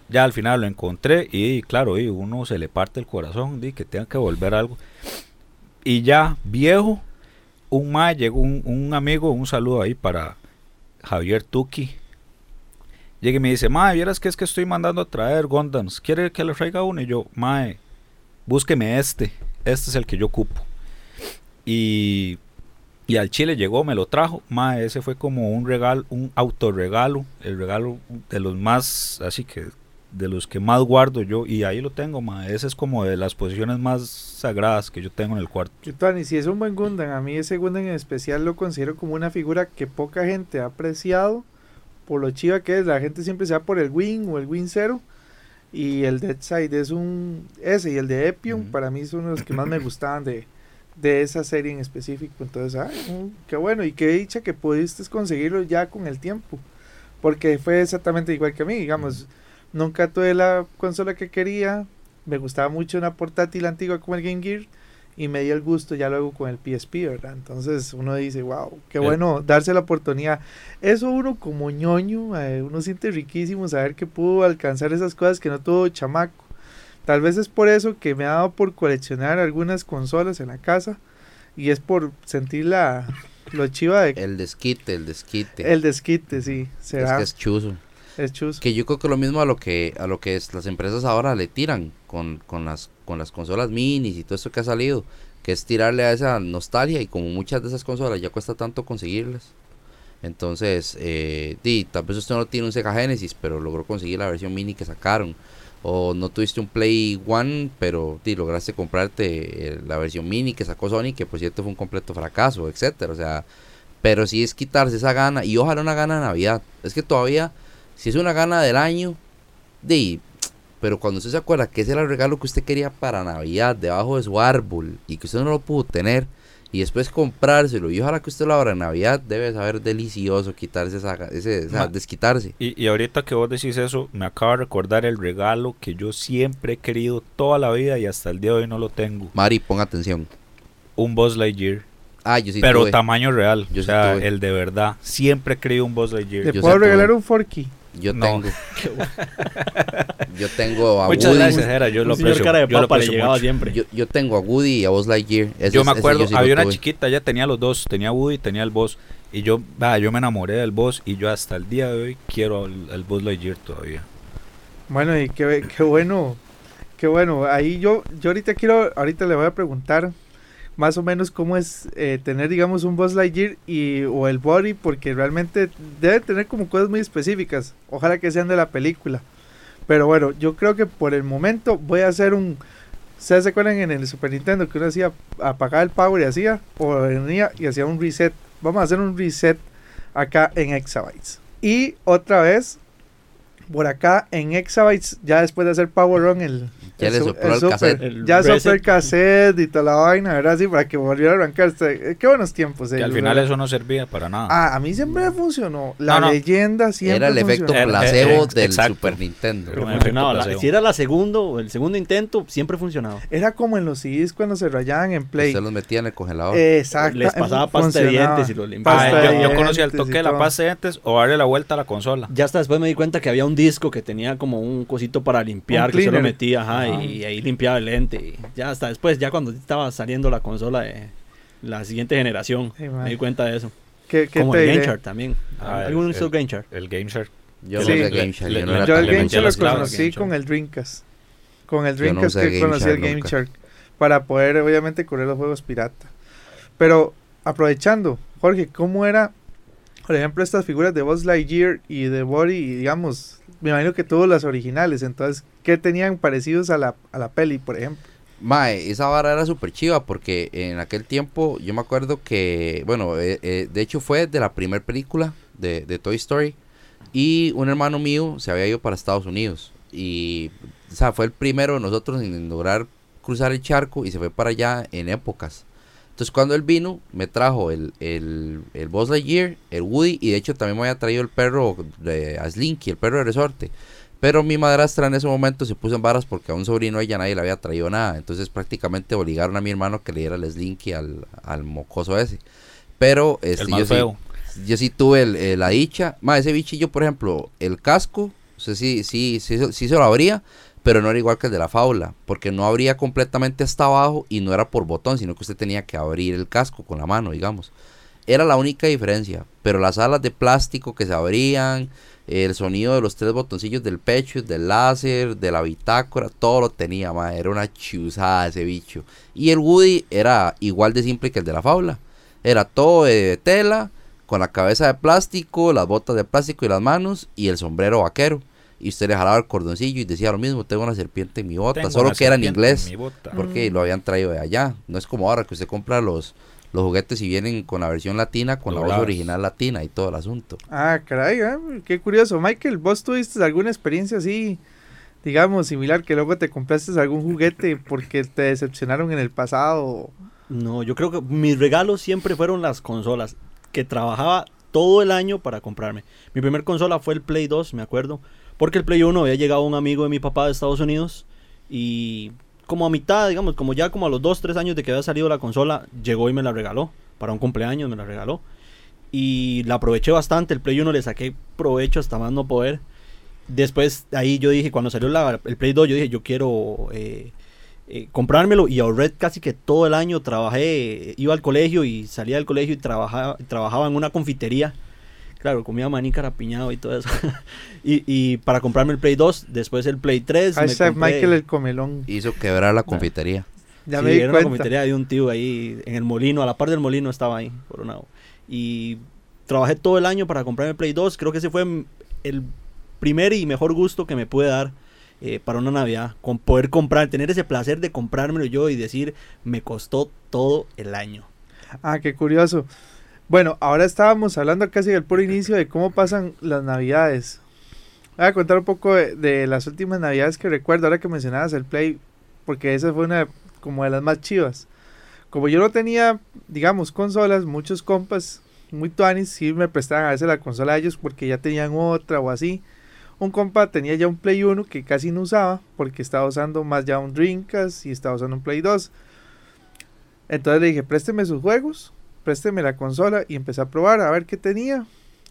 Ya al final lo encontré y claro, y uno se le parte el corazón, di, que tenga que volver algo. Y ya viejo, un ma llegó un, un amigo, un saludo ahí para Javier Tuki. Llega y me dice, mae, vieras que es que estoy mandando a traer Gundams. ¿Quiere que le traiga uno? Y yo, mae, búsqueme este. Este es el que yo ocupo. Y, y al Chile llegó, me lo trajo. Mae, ese fue como un regalo, un autorregalo. El regalo de los más, así que, de los que más guardo yo. Y ahí lo tengo, mae. Ese es como de las posiciones más sagradas que yo tengo en el cuarto. Tani, si es un buen Gundam, a mí ese Gundam en especial lo considero como una figura que poca gente ha apreciado por lo chiva que es. La gente siempre se va por el Wing o el Wing Zero. Y el Dead Side es un. Ese y el de Epion, Ujú. para mí son los que más me gustaban de, de esa serie en específico. Entonces, ay, qué bueno. Y qué dicha que pudiste conseguirlo ya con el tiempo. Porque fue exactamente igual que a mí. Digamos, nunca tuve la consola que quería. Me gustaba mucho una portátil antigua como el Game Gear y me dio el gusto ya luego con el PSP, ¿verdad? Entonces uno dice, wow, qué bueno darse la oportunidad. Eso uno como ñoño, eh, uno siente riquísimo saber que pudo alcanzar esas cosas que no tuvo chamaco. Tal vez es por eso que me ha dado por coleccionar algunas consolas en la casa y es por sentir la, lo chiva de El desquite, el desquite. el desquite, sí, es que es, es chuzo. chus. Que yo creo que lo mismo a lo que a lo que es, las empresas ahora le tiran con, con las con las consolas minis y todo eso que ha salido, que es tirarle a esa nostalgia y como muchas de esas consolas ya cuesta tanto conseguirlas. Entonces, eh, di, tal vez usted no tiene un Sega Genesis, pero logró conseguir la versión mini que sacaron. O no tuviste un Play One, pero lograste comprarte eh, la versión mini que sacó Sony, que por cierto fue un completo fracaso, etcétera. O sea, pero sí es quitarse esa gana y ojalá una gana de Navidad. Es que todavía, si es una gana del año, di, pero cuando usted se acuerda que ese era el regalo que usted quería para Navidad, debajo de su árbol, y que usted no lo pudo tener, y después comprárselo, y ojalá que usted lo abra en Navidad, debe saber delicioso quitarse esa, ese, o sea, Ma- desquitarse. Y, y ahorita que vos decís eso, me acaba de recordar el regalo que yo siempre he querido toda la vida y hasta el día de hoy no lo tengo. Mari, ponga atención. Un Buzz Lightyear. Ah, yo sí pero tuve. tamaño real. Yo o sea, el de verdad. Siempre he querido un Buzz Lightyear. Yo puedo tuve. regalar un Forky. Yo No. tengo. yo tengo a Muchas Woody. gracias, Jera, Yo lo aprecio. cara de yo lo papa le aprecio llegaba mucho. siempre. Yo, yo tengo a Woody y a Buzz Lightyear. Ese Yo me acuerdo, había una tuve. chiquita, ella tenía los dos, tenía Woody y tenía el Buzz. Y yo, va, yo me enamoré del Buzz y yo hasta el día de hoy quiero el, el Buzz Lightyear todavía. Bueno, y qué, qué bueno, qué bueno. Ahí yo, yo ahorita quiero, ahorita le voy a preguntar más o menos cómo es eh, tener, digamos, un Buzz Lightyear y, o el Body, porque realmente debe tener como cosas muy específicas. Ojalá que sean de la película. Pero bueno, yo creo que por el momento voy a hacer un... ¿Ustedes se acuerdan en el Super Nintendo que uno hacía apagar el power y hacía? O venía y hacía un reset. Vamos a hacer un reset acá en Exabytes. Y otra vez, por acá en Exabytes, ya después de hacer Power On, el, Ya le sopló el Super, cassette. El ya reset. sopló el cassette y toda la vaina, ¿verdad? Así para que volviera a arrancar. Eh, Qué buenos tiempos. Que al final ¿verdad? eso no servía para nada. Ah, a mí siempre funcionó. La No, no. leyenda siempre Era el efecto funcionó. Eh, placebo eh, del exacto. Super Nintendo. Funcionaba. efecto La- si era la segundo, el segundo intento, siempre funcionaba. Era como en los CDs cuando se rayaban en Play. Usted los metía en el congelador. Exacto. Les pasaba pasta de dientes y lo limpiaba. Ah, yo, yo conocía el toque de la pasta de dientes o darle la vuelta a la consola. Ya hasta después me di cuenta que había un disco que tenía como un cosito para limpiar, Un que se lo metía, ajá, Ajá. y ahí limpiaba el lente. Y ya hasta después, ya cuando estaba saliendo la consola de la siguiente generación, Sí, me di cuenta de eso. ¿Qué, qué Como te el? Game Chart también. Ah, ¿Algún hizo el- Game Chart? El Game Shark. Yo Sí. no sé Game Shark, le- yo no le- era Yo tan el Game Shark lo conocí con Shark. el Dreamcast. Con el no Dreamcast que Game conocí el Shark Game. Shark. Para poder, obviamente, correr los juegos pirata. Pero, aprovechando, Jorge, ¿cómo era, por ejemplo, estas figuras de Buzz Lightyear y de Body, y digamos, me imagino que todas las originales, entonces, ¿qué tenían parecidos a la, a la peli, por ejemplo? Mae, esa vara era súper chiva porque en aquel tiempo yo me acuerdo que, bueno, eh, eh, de hecho fue de la primera película de, de Toy Story y un hermano mío se había ido para Estados Unidos y, o sea, fue el primero de nosotros en lograr cruzar el charco y se fue para allá en épocas. Entonces cuando él vino me trajo el, el, el Buzz Lightyear, el Woody y de hecho también me había traído el perro de a Slinky, el perro de resorte. Pero mi madrastra en ese momento se puso en varas porque a un sobrino ella nadie le había traído nada. Entonces prácticamente obligaron a mi hermano que le diera el Slinky al, al mocoso ese. Pero este, El yo, más sí, feo. yo sí tuve el- eh, la dicha. Más ese bichillo, por ejemplo, el casco, o sea, sí, sí, sí, sí se lo abría, pero no era igual que el de la fábula, porque no abría completamente hasta abajo y no era por botón, sino que usted tenía que abrir el casco con la mano, digamos. Era la única diferencia, pero las alas de plástico que se abrían, el sonido de los tres botoncillos del pecho, del láser, de la bitácora, todo lo tenía, ma, era una chuzada ese bicho. Y el Woody era igual de simple que el de la fábula. Era todo de tela, con la cabeza de plástico, las botas de plástico y las manos, y el sombrero vaquero. Y usted le jalaba el cordoncillo y decía lo mismo, tengo una serpiente en mi bota, Tengo solo que era en inglés, mi bota. porque lo habían traído de allá. No es como ahora que usted compra los, los juguetes y vienen con la versión latina, con la voz original latina y todo el asunto. Ah, caray, ah, qué curioso. Michael, ¿vos tuviste alguna experiencia así, digamos, similar, que luego te compraste algún juguete porque te decepcionaron en el pasado? No, yo creo que mis regalos siempre fueron las consolas, que trabajaba todo el año para comprarme. Mi primer consola fue el Play 2, me acuerdo, porque el Play 1 había llegado un amigo de mi papá de Estados Unidos y como a mitad, digamos, como ya como a los 2, 3 años de que había salido la consola, llegó y me la regaló, para un cumpleaños me la regaló. Y la aproveché bastante, el Play 1 le saqué provecho hasta más no poder. Después ahí yo dije, cuando salió el Play 2, yo dije, yo quiero eh, eh, comprármelo y ahorré casi que todo el año. Trabajé, iba al colegio y salía del colegio y trabajaba, trabajaba en una confitería. Claro, comía maní carapiñado y todo eso. y, y para comprarme el Play 2, después el Play 3. me Hashtag compré- Michael el comelón. Hizo quebrar la confitería. Ya Sí, me di era una cuenta. confitería de un tío ahí en el molino, a la par del molino estaba ahí, coronado. Y trabajé todo el año para comprarme el Play 2. Creo que ese fue el primer y mejor gusto que me pude dar. eh, para una Navidad. Con poder comprar, tener ese placer de comprármelo yo y decir, me costó todo el año. Ah, qué curioso. Bueno, ahora estábamos hablando casi del puro inicio de cómo pasan las navidades. Voy a contar un poco de, de las últimas navidades que recuerdo, ahora que mencionabas el Play, porque esa fue una como de las más chivas. Como yo no tenía, digamos, consolas, muchos compas muy tuanis sí me prestaban a veces la consola a ellos porque ya tenían otra o así. Un compa tenía ya un Play 1 que casi no usaba porque estaba usando más ya un Dreamcast y estaba usando un Play 2. Entonces le dije, présteme sus juegos, présteme la consola y empecé a probar a ver qué tenía.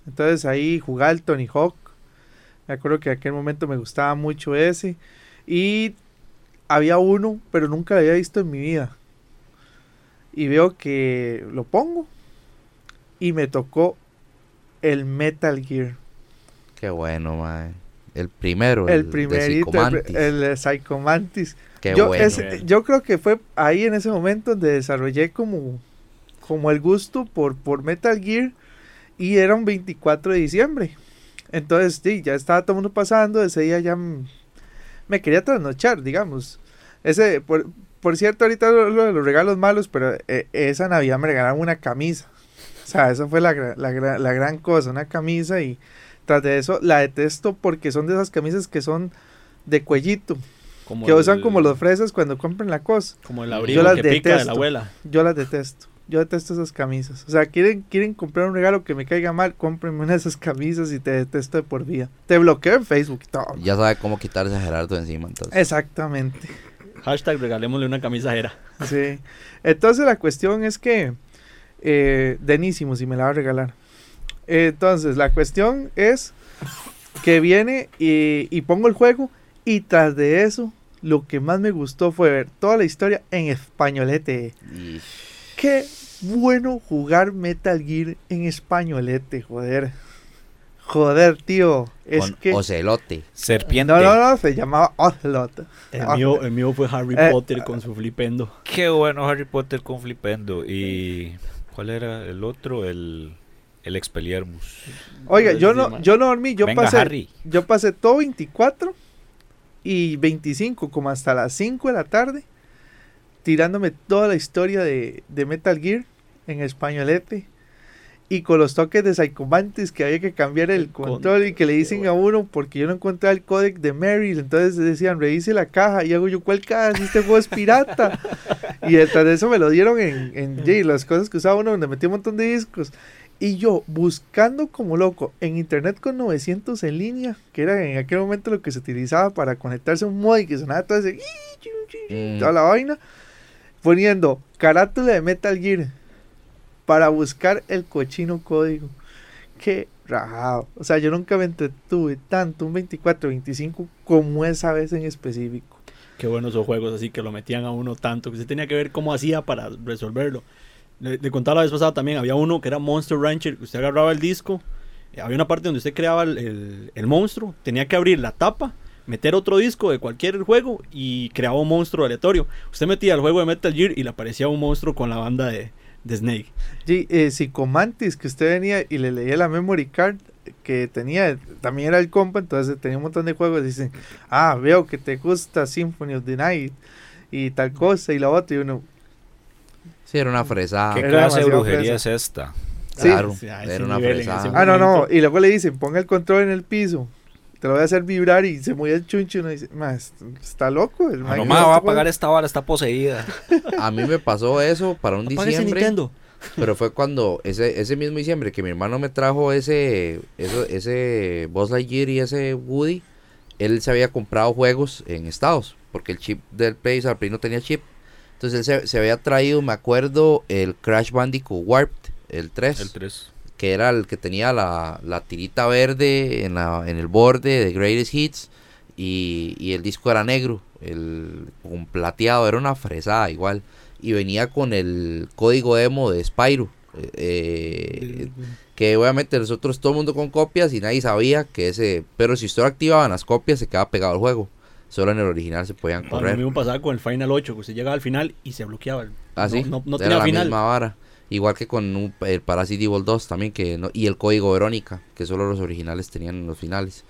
Entonces ahí jugaba el Tony Hawk. Me acuerdo que en aquel momento me gustaba mucho ese. Y había uno, pero nunca lo había visto en mi vida. Y veo que lo pongo. Y me tocó el Metal Gear. Qué bueno, mae. El primero, El de primerito, el, Psychomantis. el de Psycho Mantis. Qué yo, bueno. ese- yo creo que fue ahí en ese momento donde desarrollé como, como el gusto por, por Metal Gear. Y era un 24 de diciembre. Entonces, sí, ya estaba todo el mundo pasando. Ese día ya me quería trasnochar, digamos. Ese, por, por cierto, ahorita lo, los regalos malos, pero eh, esa Navidad me regalaron una camisa. O sea, eso fue la, la, la gran cosa, una camisa y tras de eso la detesto porque son de esas camisas que son de cuellito, Como que usan como los fresas cuando compran la cosa. Como el Yo abrigo las que pica de la abuela. Yo las detesto. Yo detesto esas camisas. O sea, quieren, quieren comprar un regalo que me caiga mal, cómprenme una de esas camisas y te detesto de por vida. Te bloqueo en Facebook y todo. Ya sabe cómo quitarse a Gerardo encima, entonces. Exactamente. Hashtag regalémosle una camisa era. Sí. Entonces la cuestión es que. Eh, Denísimo, si me la va a regalar. Entonces, la cuestión es que viene y, y pongo el juego. Y tras de eso, lo que más me gustó fue ver toda la historia en españolete. Qué bueno jugar Metal Gear en españolete, joder. Joder, tío. Es con que. Ocelote. Serpiente. No, no, no, se llamaba Ocelot. El, mío, el mío fue Harry Eh, Potter con su flipendo. Qué bueno Harry Potter con Flipendo. ¿Y cuál era el otro? El, el Expelliarmus. Oiga, yo no, yo no dormí, yo Venga, pasé. Harry. Yo pasé todo 24 y 25, como hasta las 5 de la tarde, tirándome toda la historia de, de Metal Gear en españolete y con los toques de Psychomantis que había que cambiar el El con- control y que le dicen a uno porque yo no encontraba el códec de Meryl, entonces decían revise la caja y hago yo, ¿cuál caja? Si este juego es pirata. y detrás de eso me lo dieron en, en las cosas que usaba uno donde metía un montón de discos. Y yo buscando como loco en internet con 900 en línea, que era en aquel momento lo que se utilizaba para conectarse a un mod y que sonaba todo ese Mm, toda la vaina, poniendo carátula de Metal Gear para buscar el cochino código. Qué rajado. O sea, yo nunca me entretuve tanto un 24, 25 como esa vez en específico. Qué buenos esos juegos, así que lo metían a uno tanto que usted tenía que ver cómo hacía para resolverlo. Le, contaba la vez pasada también, había uno que era Monster Rancher, usted agarraba el disco, eh, había una parte donde usted creaba el- el monstruo, tenía que abrir la tapa, meter otro disco de cualquier juego y creaba un monstruo aleatorio. Usted metía el juego de Metal Gear y le aparecía un monstruo con la banda de, de Snake. Sí, eh, Psicomantis, que usted venía y le leía la memory card que tenía, también era el compa, entonces tenía un montón de juegos. Dicen, ah, veo que te gusta Symphony of the Night y tal cosa y la otra. Y uno, Sí, era una fresada. ¿Qué Era clase de brujería fresa. es esta? Sí. Claro, era una fresada. ah, no, no. Y luego le dicen, ponga el control en el piso, te lo voy a hacer vibrar y se mueve el chuncho. Y uno dice, "Ma, est- está loco. El Ah, no más va a pagar juego". esta vara, está poseída. A mí me pasó eso para un Apague ese diciembre. Nintendo. Pero fue cuando, ese, ese mismo diciembre, que mi hermano me trajo ese, eso- ese Buzz Lightyear y ese Woody, él se había comprado juegos en Estados, porque el chip del Play, o sea, el Play no tenía chip. Entonces él se, se había traído, me acuerdo, el Crash Bandicoot Warped, el 3, El 3. Que era el que tenía la, la tirita verde en, la, en el borde de Greatest Hits, y, y el disco era negro, el con plateado, era una fresada igual. Y venía con el código demo de Spyro. eh, eh, que obviamente nosotros todo el mundo con copias y nadie sabía que ese. Pero si usted lo activaba en las copias, se quedaba pegado al juego. Solo en el original se podían Ah, Lo correr. mismo pasaba con el Final 8, que usted llegaba al final y se bloqueaba. Ah, sí. No, no, tenía la final. misma vara. Igual que con un- el Parasite Evil 2 también. que no- Y el código Verónica, que solo los originales tenían en los finales.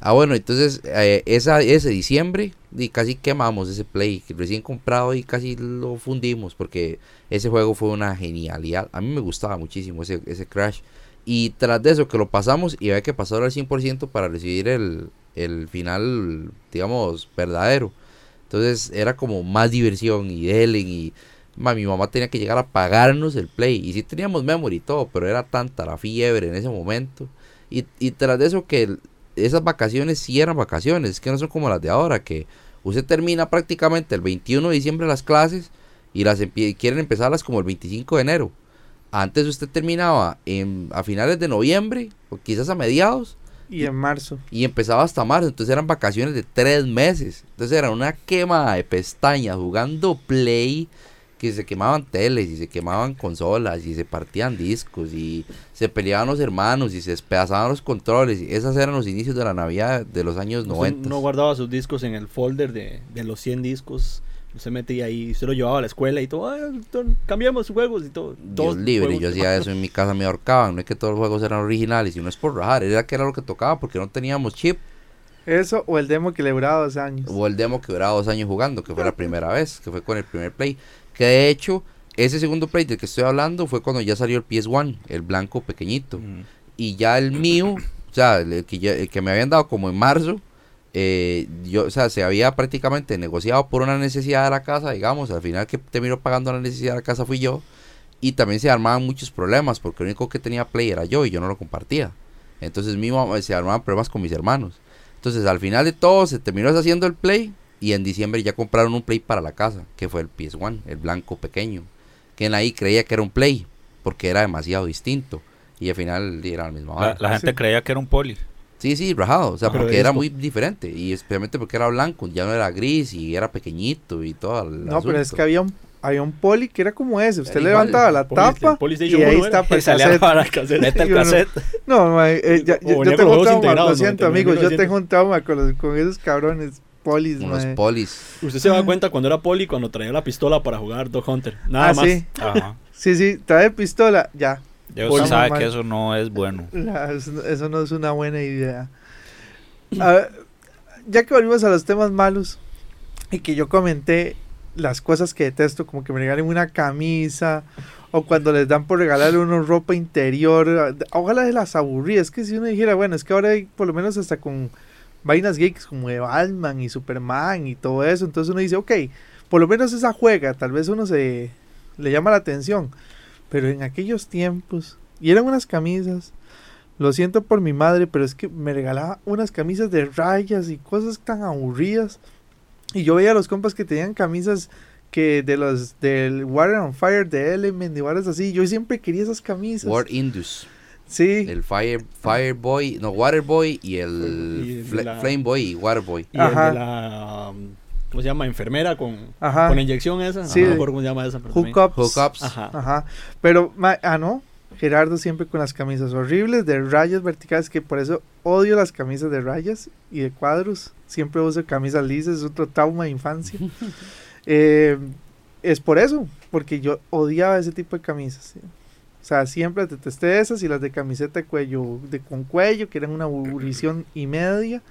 Ah, bueno, entonces eh, ese diciembre y casi quemamos ese Play recién comprado y casi lo fundimos porque ese juego fue una genialidad. A mí me gustaba muchísimo ese, ese Crash. Y tras de eso que lo pasamos y había que pasarlo al 100% para recibir el, el final, digamos, verdadero. Entonces era como más diversión y dele y ma, mi mamá tenía que llegar a pagarnos el play. Y sí teníamos memory y todo, pero era tanta la fiebre en ese momento. Y, y tras de eso que el- esas vacaciones sí eran vacaciones, es que no son como las de ahora, que usted termina prácticamente el 21 de diciembre las clases y las empie- quieren empezarlas como el 25 de enero. Antes usted terminaba en, a finales de noviembre, o quizás a mediados, Y en marzo. y empezaba hasta marzo, entonces eran vacaciones de tres meses. Entonces era una quema de pestañas jugando play, que se quemaban teles y se quemaban consolas y se partían discos y se peleaban los hermanos y se despedazaban los controles. Y esos eran los inicios de la Navidad de los años Usted 90. no guardaba sus discos en el folder de, de los 100 discos. Usted metía ahí, usted lo llevaba a la escuela y todo. "Ay, don, cambiamos juegos y todo. Dios Dos libre, yo hacía eso en mi casa, me ahorcaban. No es que todos los juegos eran originales y no es por rajar, era que era lo que tocaba porque no teníamos chip. Eso o el demo que le duraba dos años. Hubo el demo que duraba dos años jugando, que fue la primera vez, que fue con el primer play. Que de hecho, ese segundo play del que estoy hablando fue cuando ya salió el PS1, el blanco pequeñito. Mm. Y ya el mío, o sea, el que, ya- el que me habían dado como en marzo, eh, yo, o sea, se había prácticamente negociado por una necesidad de la casa, digamos, al final que terminó pagando la necesidad de la casa fui yo. Y también se armaban muchos problemas, porque el único que tenía play era yo y yo no lo compartía. Entonces mi mamá- se armaban problemas con mis hermanos. Entonces al final de todo se terminó haciendo el play y en diciembre ya compraron un play para la casa, que fue el PS1, el blanco pequeño. Que en ahí creía que era un play, porque era demasiado distinto. Y al final era la misma La, la gente Sí. creía que era un poli. Sí, sí, rajado, o sea, Pero de porque era muy diferente. Y especialmente porque era blanco, ya no era gris y era pequeñito y todo. el No, pero es asunto. que había un, había un poli que era como ese. Usted Era le igual. levantaba la Poli- tapa el PlayStation y ahí 1 era. está el salía cassette. para el cassette. El cassette. No, ma, eh, ya- yo, yo tengo juegos trauma, lo siento 99, amigos, yo 1900. tengo un trauma con, los, con esos cabrones polis, Con los ma. polis. Usted se da cuenta cuando era poli, cuando traía la pistola para jugar Dog Hunter. Nada Ah, más. sí, Ajá. sí, sí, trae pistola, ya. Ya usted sabe Mal. que eso no es bueno. La- eso, eso no es una buena idea. A ver, ya que volvimos a los temas malos y que yo comenté las cosas que detesto, como que me regalen una camisa o cuando les dan por regalarle uno ropa interior, ojalá de las aburridas. Es que si uno dijera, bueno, es que ahora hay por lo menos hasta con vainas geeks como de Batman y Superman y todo eso, entonces uno dice, ok, por lo menos esa juega, tal vez uno se le llama la atención, pero en aquellos tiempos, y eran unas camisas, lo siento por mi madre, pero es que me regalaba unas camisas de rayas y cosas tan aburridas. Y yo veía a los compas que tenían camisas que de los del Water on Fire, de Element y varas así. Yo siempre quería esas camisas. Indus. Sí. El Fire, Fireboy, no, Waterboy y el, Y el la- Flameboy y Waterboy. Y Ajá. el de la. um, ¿Cómo se llama? Enfermera con, Ajá. con la inyección esa. Sí. No me acuerdo cómo se llama esa. Hookups. Hookups. Ajá. Ajá. Pero, ma- ah, no. Gerardo siempre con las camisas horribles de rayas verticales, que por eso odio las camisas de rayas y de cuadros. Siempre uso camisas lisas, es otro trauma de infancia. Eh, es por eso, porque yo odiaba ese tipo de camisas. ¿sí? O sea, siempre detesté esas y las de camiseta de cuello, de con cuello, que eran una aburrición y media.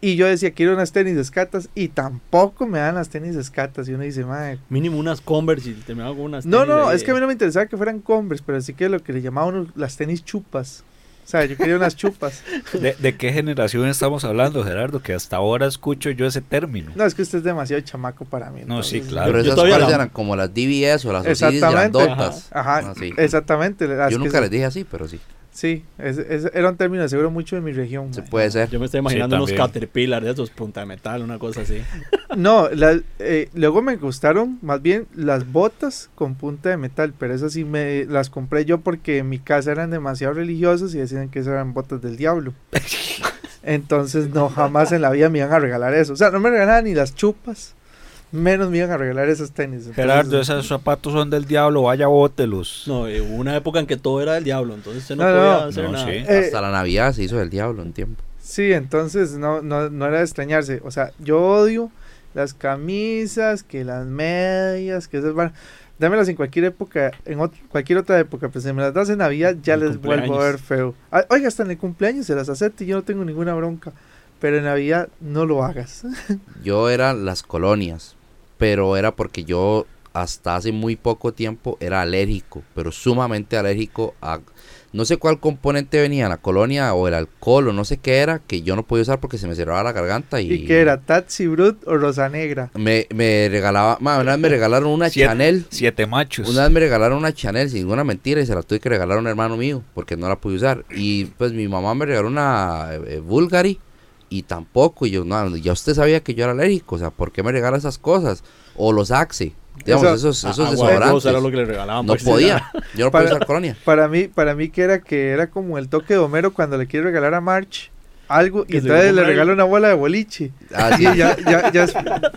Y yo decía, quiero unas tenis escatas y tampoco me dan las tenis escatas. Y uno dice, madre, Mínimo unas Converse y terminaba con unas. no, tenis no, ahí es que a mí no me interesaba que fueran Converse, pero sí que lo que le llamaban las tenis chupas. O sea, yo quería unas chupas. ¿De, de qué generación estamos hablando, Gerardo? Que hasta ahora escucho yo ese término. No, es que usted es demasiado chamaco para mí. No, sí, entonces- claro. Pero esas la- eran como las DBS o las Osiris Exactamente. grandotas. Ajá, Ah, sí. exactamente. las Yo nunca son- les dije así, pero sí. Sí, ese- ese era un término de seguro mucho de mi región. Se puede ser. Yo me estoy imaginando unos. Caterpillar de esos, punta de metal, una cosa así. No, la- eh, luego me gustaron más bien las botas con punta de metal, pero esas sí me las compré yo porque en mi casa eran demasiado religiosas y decían que esas eran botas del diablo. Entonces no, jamás en la vida me iban a regalar eso. O sea, no me regalaban ni las chupas, menos me iban a regalar esas tenis. Entonces, Gerardo, esos zapatos son del diablo, vaya bótelos. No, eh, hubo una época en que todo era del diablo, entonces usted no, No, podía no, hacer no, nada. sí. Eh, Hasta la Navidad se hizo del diablo un tiempo. Sí, entonces no, no, no era de extrañarse. O sea, yo odio las camisas, que las medias, que esas van. Dámelas en cualquier época, en ot- cualquier otra época, pues si me las das en Navidad ya En les vuelvo a ver cumpleaños. feo. Ah, Oiga, hasta en el cumpleaños se las acepto y yo no tengo ninguna bronca. pero en Navidad no lo hagas. Yo era las colonias, pero era porque yo hasta hace muy poco tiempo era alérgico, pero sumamente alérgico a no sé cuál componente venía, la colonia o el alcohol o no sé qué era, que yo no podía usar porque se me cerraba la garganta y, ¿Y qué era? ¿Tatsi Brut o Rosa Negra? me, me regalaba, ma, una vez me regalaron una Siete- Chanel, Siete machos. una vez me regalaron una Chanel sin ninguna mentira y se la tuve que regalar a un hermano mío porque no la pude usar y pues mi mamá me regaló una eh, eh, Bulgari y tampoco y yo no, ya usted sabía que yo era alérgico, o sea, ¿por qué me regala esas cosas? O los Axe, digamos, Eso- esos, esos Agua de desodorantes. era lo que le regalaban. No que podía, yo no podía usar colonia. Para mí, para mí que era que era como el toque de Homero cuando le quiere regalar a March algo y entonces le regala una bola de boliche. Ah, ya, ya, ya,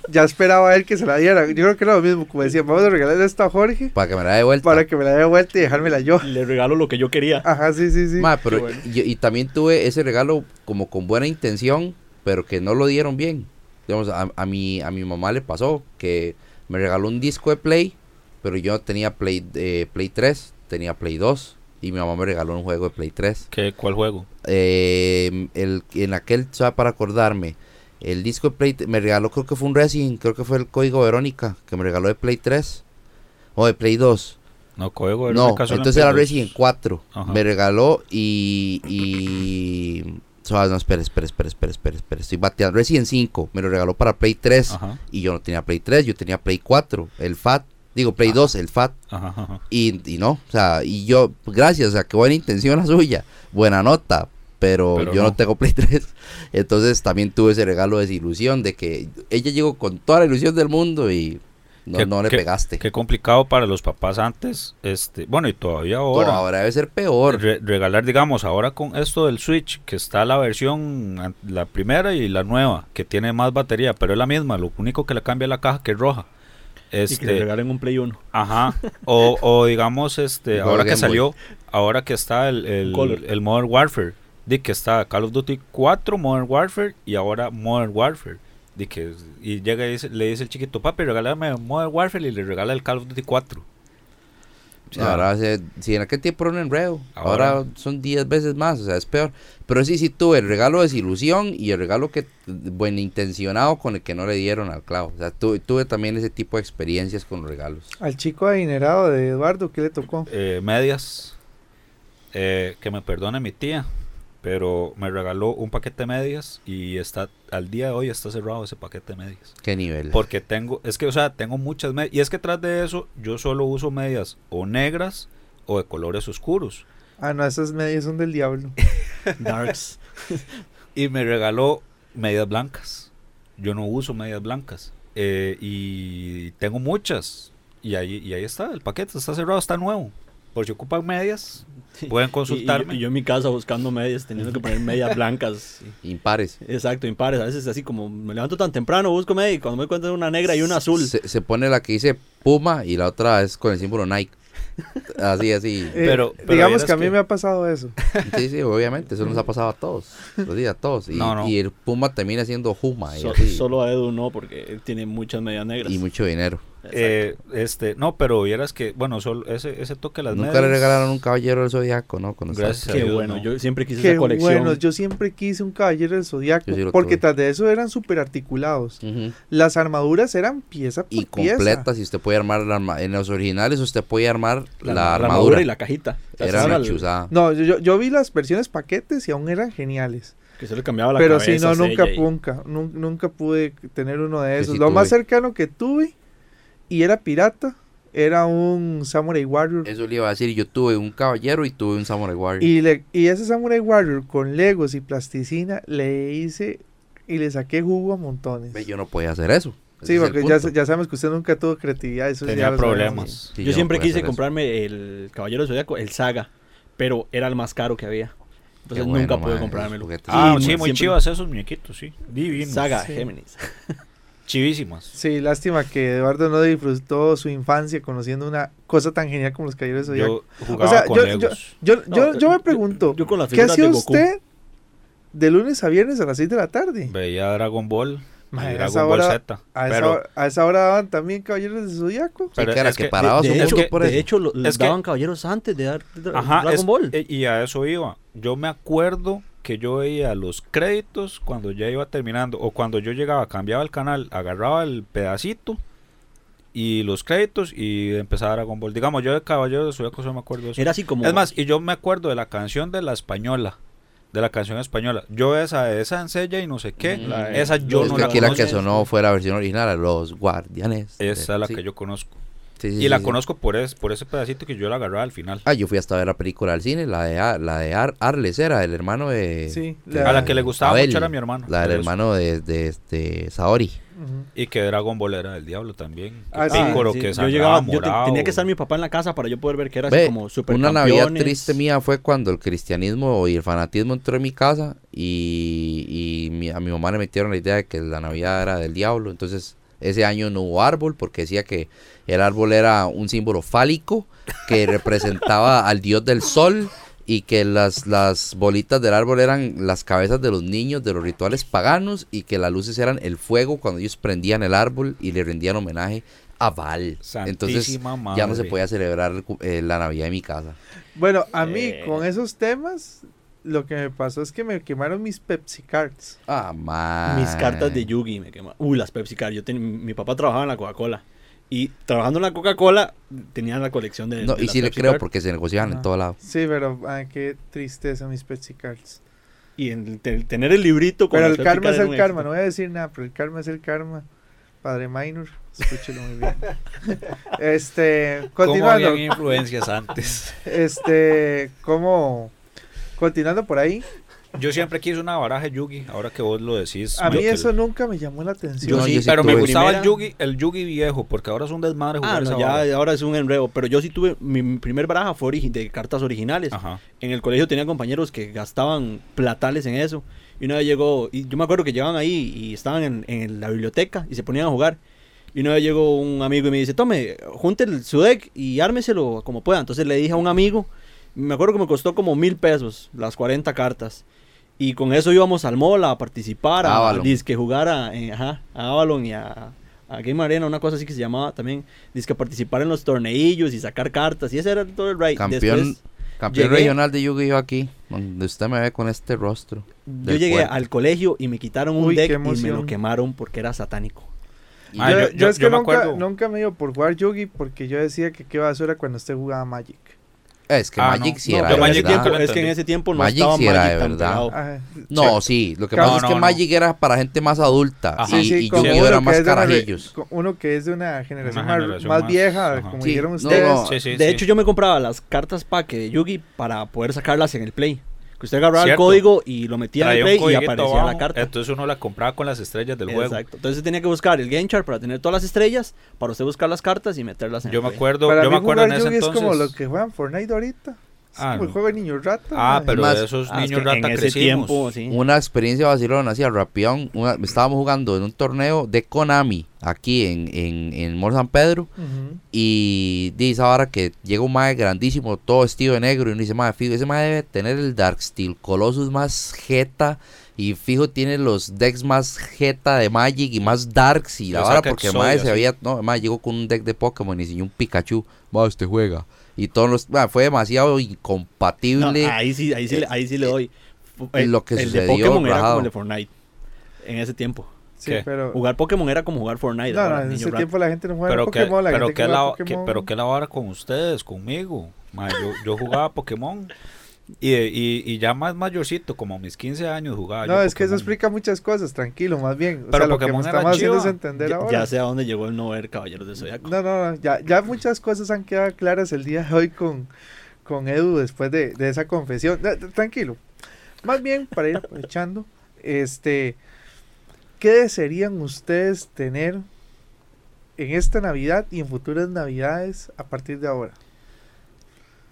ya esperaba él que se la diera. Yo creo que era lo mismo, como decía, vamos a regalarle esto a Jorge para que me la dé vuelta. para que me la dé de vuelta y dejármela yo. Le regalo lo que yo quería. Ajá, sí, sí, sí. Ma, pero Qué bueno. yo- y también tuve ese regalo como con buena intención, pero que no lo dieron bien. Digamos, a, a mi, a mi mamá le pasó que me regaló un disco de Play, pero yo tenía Play, eh, Play 3, tenía Play 2, y mi mamá me regaló un juego de Play 3. ¿Qué, ¿Cuál juego? Eh, el, en aquel, para acordarme, el disco de Play, me regaló, creo que fue un Resident, creo que fue el código Verónica, que me regaló de Play 3, o de Play 2. No, juego. No, entonces era Resident 4. Ajá. Me regaló y. y no, espera, espera, espera, espera, espera, espera. Estoy bateando. Resident 5 me lo regaló para Play 3. Ajá, Y yo no tenía Play 3, yo tenía Play 4. El FAT. Digo, Play 2, el FAT. ajá, ajá. Y, y no, o sea, y yo, gracias, o sea, qué buena intención la suya. Buena nota. Pero, Pero yo no. no. tengo Play 3. Entonces también tuve ese regalo de desilusión de que ella llegó con toda la ilusión del mundo y no, Qué- no le qué- pegaste. Qué complicado para los papás antes. este Bueno, y todavía ahora. ahora debe ser peor. Re- regalar, digamos, ahora con esto del Switch, que está la versión, la primera y la nueva, que tiene más batería, pero es la misma, lo único que le cambia es la caja que es roja. Y que le Este, regalen un Play 1. ajá, o, o digamos, este, ahora que Game Boy. salió, ahora que está el, el, el Modern Warfare, de que está Call of Duty 4, Modern Warfare y ahora Modern Warfare. De que, y llega y dice- le dice el chiquito, papi, regálame Modern Warfare y le regala el Call of Duty 4. O sea, Ahora, se- si en aquel tiempo era un enredo, ahora, Ahora- son 10 veces más, o sea, es peor. Pero sí, sí tuve el regalo de desilusión y el regalo que buen intencionado con el que no le dieron al clavo. O sea, tuve, tuve también ese tipo de experiencias con regalos. Al chico adinerado de Eduardo, ¿qué le tocó? eh, medias. eh, que me perdone mi tía. Pero me regaló un paquete de medias y está al día de hoy está cerrado ese paquete de medias. ¿Qué nivel? Porque tengo, es que, o sea, tengo muchas medias. Y es que tras de eso, yo solo uso medias o negras o de colores oscuros. Ah, no, esas medias son del diablo. Darks. Y me regaló medias blancas. Yo no uso medias blancas. Eh, y tengo muchas. Y ahí, y ahí está, el paquete está cerrado, está nuevo. Por si ocupan medias, pueden Y- y, consultarme. yo, y yo en mi casa buscando medias, teniendo que poner medias blancas. Impares. Exacto, impares. A veces así como me levanto tan temprano, busco medias y cuando me encuentro una negra y una azul. Se, se pone la que dice Puma y la otra es con el símbolo Nike. Así, así. Eh, Pero- pero digamos que a mí que- me ha pasado eso. Sí, sí, obviamente, eso nos ha pasado a todos. Los días a todos. Y, No, no. y el Puma termina siendo Juma So- solo a Edu no, porque él tiene muchas medias negras. y mucho dinero. Eh, este, no, pero vieras que, bueno, solo ese, ese toque de las Nunca medias. le regalaron un caballero del zodiaco, ¿no? Cuando estaba- Gracias a Qué Dios, bueno, no. yo siempre quise Qué esa colección. bueno, yo siempre quise un caballero del zodiaco. Sí porque tras de eso eran súper articulados. Las armaduras eran pieza por Y pieza. completa, si usted puede armar la arma- en los originales, usted puede armar la, la, armadura. y la cajita. Era una chuzada. No, yo, yo, yo vi las versiones paquetes y aún eran geniales. Que se le cambiaba la Pero cabeza. sí, no, a nunca, y- nunca, nun- nunca pude tener uno de esos. sí Lo más cercano que tuve, y era pirata, era un Samurai Warrior. Eso le iba a decir, yo tuve un caballero y tuve un samurai warrior. Y, le, y ese Samurai Warrior con Legos y plasticina le hice y le saqué jugo a montones. Yo no podía hacer eso. Sí, porque ya, ya sabemos que usted nunca tuvo creatividad. Eso ya Tenía lo sabemos. problemas. Sí, yo siempre quise eso. comprarme el Caballero del Zodiaco, el Saga, pero era el más caro que había. Entonces bueno, nunca pude comprármelo. Ah, sí, muy siempre- chivas esos muñequitos, sí. Divinos. Saga, Sí. Géminis. Chivísimas. Sí, lástima que Eduardo no disfrutó su infancia conociendo una cosa tan genial como los Caballeros Zodiaco. Yo jugaba O sea, con yo- Legos. Yo, No, yo, yo me yo- pregunto, yo con ¿qué hacía de usted de lunes a viernes a las 6 de la tarde? Veía Dragon Ball a Dragon esa Ball hora- Z. A esa, Pero hora, a esa hora daban también Caballeros del Zodiaco. Sí, pero que era es que que- paraba de, de hecho, por de hecho, lo- les Es que- daban caballeros antes de dar de- Ajá, Dragon es- Ball. eh, y a eso iba. Yo me acuerdo que yo veía los créditos cuando ya iba terminando o cuando yo llegaba, cambiaba el canal, agarraba el pedacito y los créditos y empezaba Dragon Ball. Digamos, yo de Caballero de Zodíaco solo me acuerdo de eso. Era así como. Es más, y yo me acuerdo de la canción de la española. De la canción española. Yo esa, esa ensella y no sé qué. Mm. Esa yo es no que la aquí la conozco. que sonó fue la versión original, a los guardianes. Esa es la Sí. que yo conozco. Sí, sí, y la sí, conozco por, es, por ese pedacito que yo la agarraba al final. Ah, yo fui hasta ver la película al cine, la de, la de Ar- Arles era, el hermano de... Sí, A la que le gustaba Abel, mucho era mi hermano. La del hermano de, de, este, Saori. Y que Dragon Ball era del diablo también. Ah, que yo llegaba, yo te- tenía que estar mi papá en la casa para yo poder ver que era así Ve, como super una Navidad triste mía fue cuando el cristianismo y el fanatismo entró en mi casa y, y mi- a mi mamá le metieron la idea de que la Navidad era del diablo. Entonces ese año no hubo árbol porque decía que el árbol era un símbolo fálico que representaba al dios del sol y que las, las bolitas del árbol eran las cabezas de los niños de los rituales paganos y que las luces eran el fuego cuando ellos prendían el árbol y le rendían homenaje a Val. Entonces ya no se podía celebrar eh, la Navidad en mi casa. Bueno, a mí Eh. con esos temas, lo que me pasó es que me quemaron mis Pepsi Cards. Ah, man. Mis cartas de Yugi me quemaban. Uy, las Pepsi Card. Yo ten- mi papá trabajaba en la Coca-Cola. Y trabajando en la Coca-Cola, tenían la colección de. No, de y las sí le creo Card. porque se negociaban en todo lado. Sí, pero ah, qué tristeza mis Pepsi Cards. Y en te- tener el librito con Pero el karma es el karma, éxito. no voy a decir nada, pero el karma es el karma. Padre Minor, escúchelo muy bien. este, ¿Cómo continuando, habían influencias antes? este, como, continuando por ahí, Yo siempre quise una baraja de Yugi, ahora que vos lo decís. a mí eso nunca me llamó la atención. Yo No, sí, yo sí Pero me gustaba el Primera- Yugi, el Yugi viejo, porque ahora es un desmadre jugar Ah, no, esa ya ahora es un enredo. Pero yo sí tuve. Mi, mi primer baraja fue origi- de cartas originales. Ajá. En el colegio tenía compañeros que gastaban platales en eso. Y una vez llegó, y yo me acuerdo que llegaban ahí y estaban en, en la biblioteca y se ponían a jugar. Y una vez llegó un amigo y me dice, tome, junte el- su deck y ármeselo como pueda. Entonces le dije a un amigo, me acuerdo que me costó como mil pesos las 40 cartas. Y con eso íbamos al mall a participar, a, Avalon. que jugar a, en- ajá, a Avalon y a, a Game Arena, una cosa así que se llamaba también. Dice participar en los torneillos y sacar cartas. Y ese era todo el ride. Campeón, Después, campeón llegué- regional de Yu-Gi-Oh aquí, donde usted me ve con este rostro. Yo llegué puerto. al colegio y me quitaron un Uy, deck y me lo quemaron porque era satánico. Ah, yo, yo- yo yo- es que yo me nunca, acuerdo. nunca me dio por jugar Yugi porque yo decía que qué basura cuando usted jugaba Magic. Es que Ah, Magic no. sí No, era de ese Magic verdad. tiempo, lo es que en ese tiempo no Magic estaba sí era Magic de verdad. Ajá. No, sí, lo que No, pasa es que no. Magic era para gente más adulta Ajá. y, Sí, sí, y Yu-Gi-Oh era que más es de una re- carajillos. Uno que es de una generación, Una más- generación más, más- vieja, ajá. como Sí, dijeron no, ustedes. no. Sí, sí, de sí. hecho, yo me compraba las cartas pack de Yugi para poder sacarlas en el Play. Que usted agarraba Cierto. el código y lo metía en el Play y aparecía la carta. Entonces uno la compraba con las estrellas del juego. Exacto. Entonces tenía que buscar el Game Chart para tener todas las estrellas, para usted buscar las cartas y meterlas en Yo el me Play. acuerdo, Para yo mí me acuerdo en ese Yugi es entonces. como lo que juegan Fortnite ahorita. Ah, como el no. juego de niño rata. Ah, mae. pero de esos Ah, es niños que rata en ese crecimos. tiempo, sí. Una experiencia vacilona, así rapión. Una, estábamos jugando en un torneo de Konami aquí en, en, en Mall San Pedro. Ujú. Y dice ahora que llega un mae grandísimo, todo vestido de negro. Y uno dice, mae, fijo, ese mae debe tener el Dark Steel Colossus más jeta. Y fijo, tiene los decks más jeta de Magic y más Darks. Y la vara, porque mae se había. No, mae llegó con un deck de Pokémon y enseñó un Pikachu. Va, usted juega. Y todos los. mae, fue demasiado No, incompatible. ahí sí, ahí sí, le- ahí sí le doy. eh, lo que el de sucedió, Pokémon era rajado. como el de Fortnite. En ese tiempo. Sí, ¿Qué? pero. Jugar Pokémon era como jugar Fortnite. No, no, en ese rata. tiempo la gente no juega Pero que, Pokémon. La pero gente que la, que- Pokémon. pero que la vara con ustedes, conmigo. Ma, yo, yo jugaba Pokémon y, y, y ya más mayorcito, como a mis 15 años jugaba. No, yo es que eso explica muchas cosas, tranquilo, más bien. O Pero sea, lo que me Pokémon era estamos haciendo es chiva. entender Ya, ahora. ya sé a dónde llegó el no ver Caballeros de Zodiaco. No, no, no, ya, ya muchas cosas han quedado claras el día de hoy con, con Edu después de, de esa confesión. No, tranquilo. Más bien, para ir aprovechando, este, ¿qué desearían ustedes tener en esta Navidad y en futuras Navidades a partir de ahora?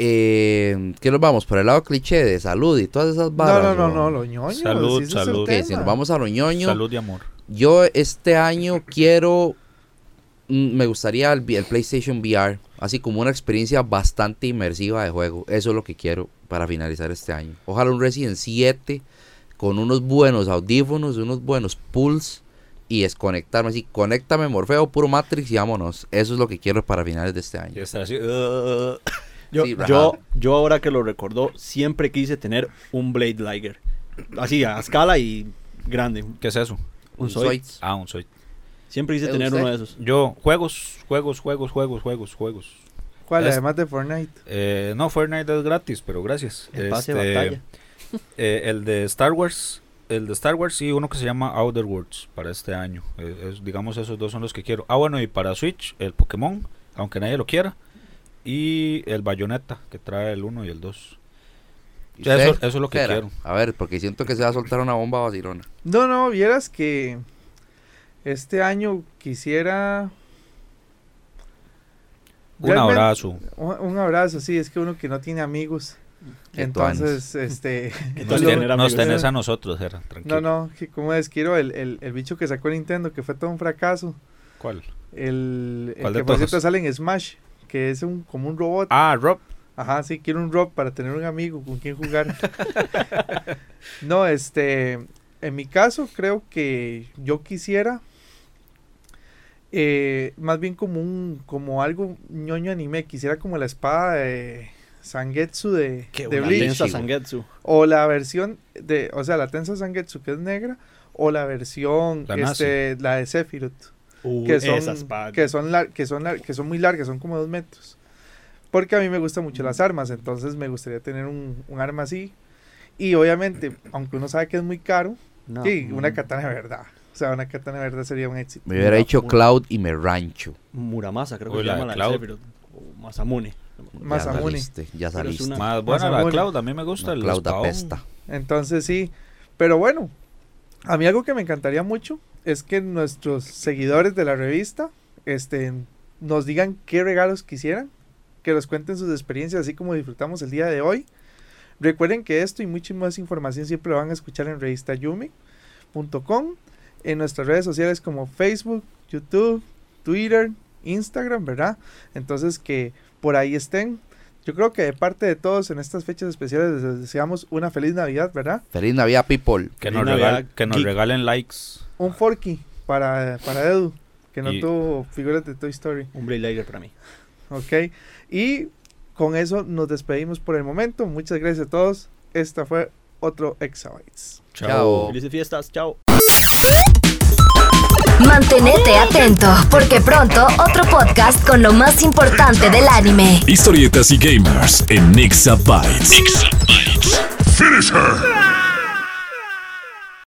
Eh, ¿Qué nos vamos? Por el lado cliché de salud y todas esas No, barras. no, no, ¿o? no, lo ñoño. Salud, si salud. Ok, si nos vamos a lo ñoño, Salud y amor. yo este año quiero, mm, me gustaría el, PlayStation VR, así como una experiencia bastante inmersiva de juego. Eso es lo que quiero para finalizar este año. Ojalá un Resident 7 con unos buenos audífonos, unos buenos pulls y desconectarme así. Conéctame Morfeo, puro Matrix y vámonos. Eso es lo que quiero para finales de este año. "Uh". Yo, Sí, yo, yo ahora que lo recordó, siempre quise tener un Blade Liger. Así, a escala y grande. ¿Qué es eso? Un Un. Ah, un soy. Siempre quise ¿Eh, tener usted? uno de esos. Yo, juegos, juegos, juegos, juegos, juegos, juegos. ¿Cuál? Es- Además de Fortnite. Eh, no, Fortnite es gratis, pero gracias. El pase de Este, batalla. eh, el de Star Wars, el de Star Wars y uno que se llama Outer Worlds para este año. Eh, es- digamos, esos dos son los que quiero. Ah, bueno, y para Switch, el Pokémon, aunque nadie lo quiera. Y el Bayonetta, que trae el 1 y el 2. ¿Y Ya, eso- es lo que quiero. A ver, porque siento que se va a soltar una bomba vacilona. No, no, vieras que este año quisiera Un Realmente- abrazo. un, un abrazo, sí, es que uno que no tiene amigos. Entonces, este... Que Nos, ten- tenés a nosotros, Jera, tranquilo. No, no, que como es, quiero el, el, el bicho que sacó Nintendo, que fue todo un fracaso. ¿Cuál? El, el ¿Cuál que de por cierto sale en Smash, que es un como un robot. Ah, Rob. Ajá, sí, quiero un Rob para tener un amigo con quien jugar. no, este, en mi caso creo que yo quisiera eh, más bien como un, como algo ñoño anime, quisiera como la espada de Sangetsu de, Qué de Bleach, tensa. Sangetsu. o la versión de, o sea, la tensa Sangetsu que es negra, o la versión, La este, la de Sephiroth Uy, que son, esa espada. que son, lar- que, son lar- que son muy largas, son como dos metros. Porque a mí me gustan mucho las armas, entonces me gustaría tener un, un arma así. Y obviamente, aunque uno sabe que es muy caro, No. sí, una Mm. katana de verdad. O sea, una katana de verdad sería un éxito. Me hubiera hecho. Cloud y me rancho. Muramasa, creo que se la llama la de Cloud. Sephiroth. O Masamune. Ya Masamune. saliste, ya Pero saliste. una- Más buena la Masamune. Cloud, a mí me gusta el Cloud apesta. Entonces sí, pero bueno, a mí algo que me encantaría mucho es que nuestros seguidores de la revista este, nos digan qué regalos quisieran, que nos cuenten sus experiencias así como disfrutamos el día de hoy. Recuerden que esto y mucha más información siempre lo van a escuchar en revistayumi.com, en nuestras redes sociales como Facebook, YouTube, Twitter, Instagram, ¿verdad? Entonces que por ahí estén. Yo creo que de parte de todos en estas fechas especiales les deseamos una feliz Navidad, ¿verdad? Feliz Navidad, people. Que Feliz nos, Navidad, regal- que nos geek. regalen likes. Un Forky para, para Edu, que no Y- tuvo figuras de Toy Story. Un Blade Lager para mí. ¿Ok? Y con eso nos despedimos por el momento. Muchas gracias a todos. Esta fue otro Exabytes. Chao. Felices fiestas. Chao. Mantenete atento, porque pronto otro podcast con lo más importante del anime. Historietas y gamers en Nixabytes. Finish her!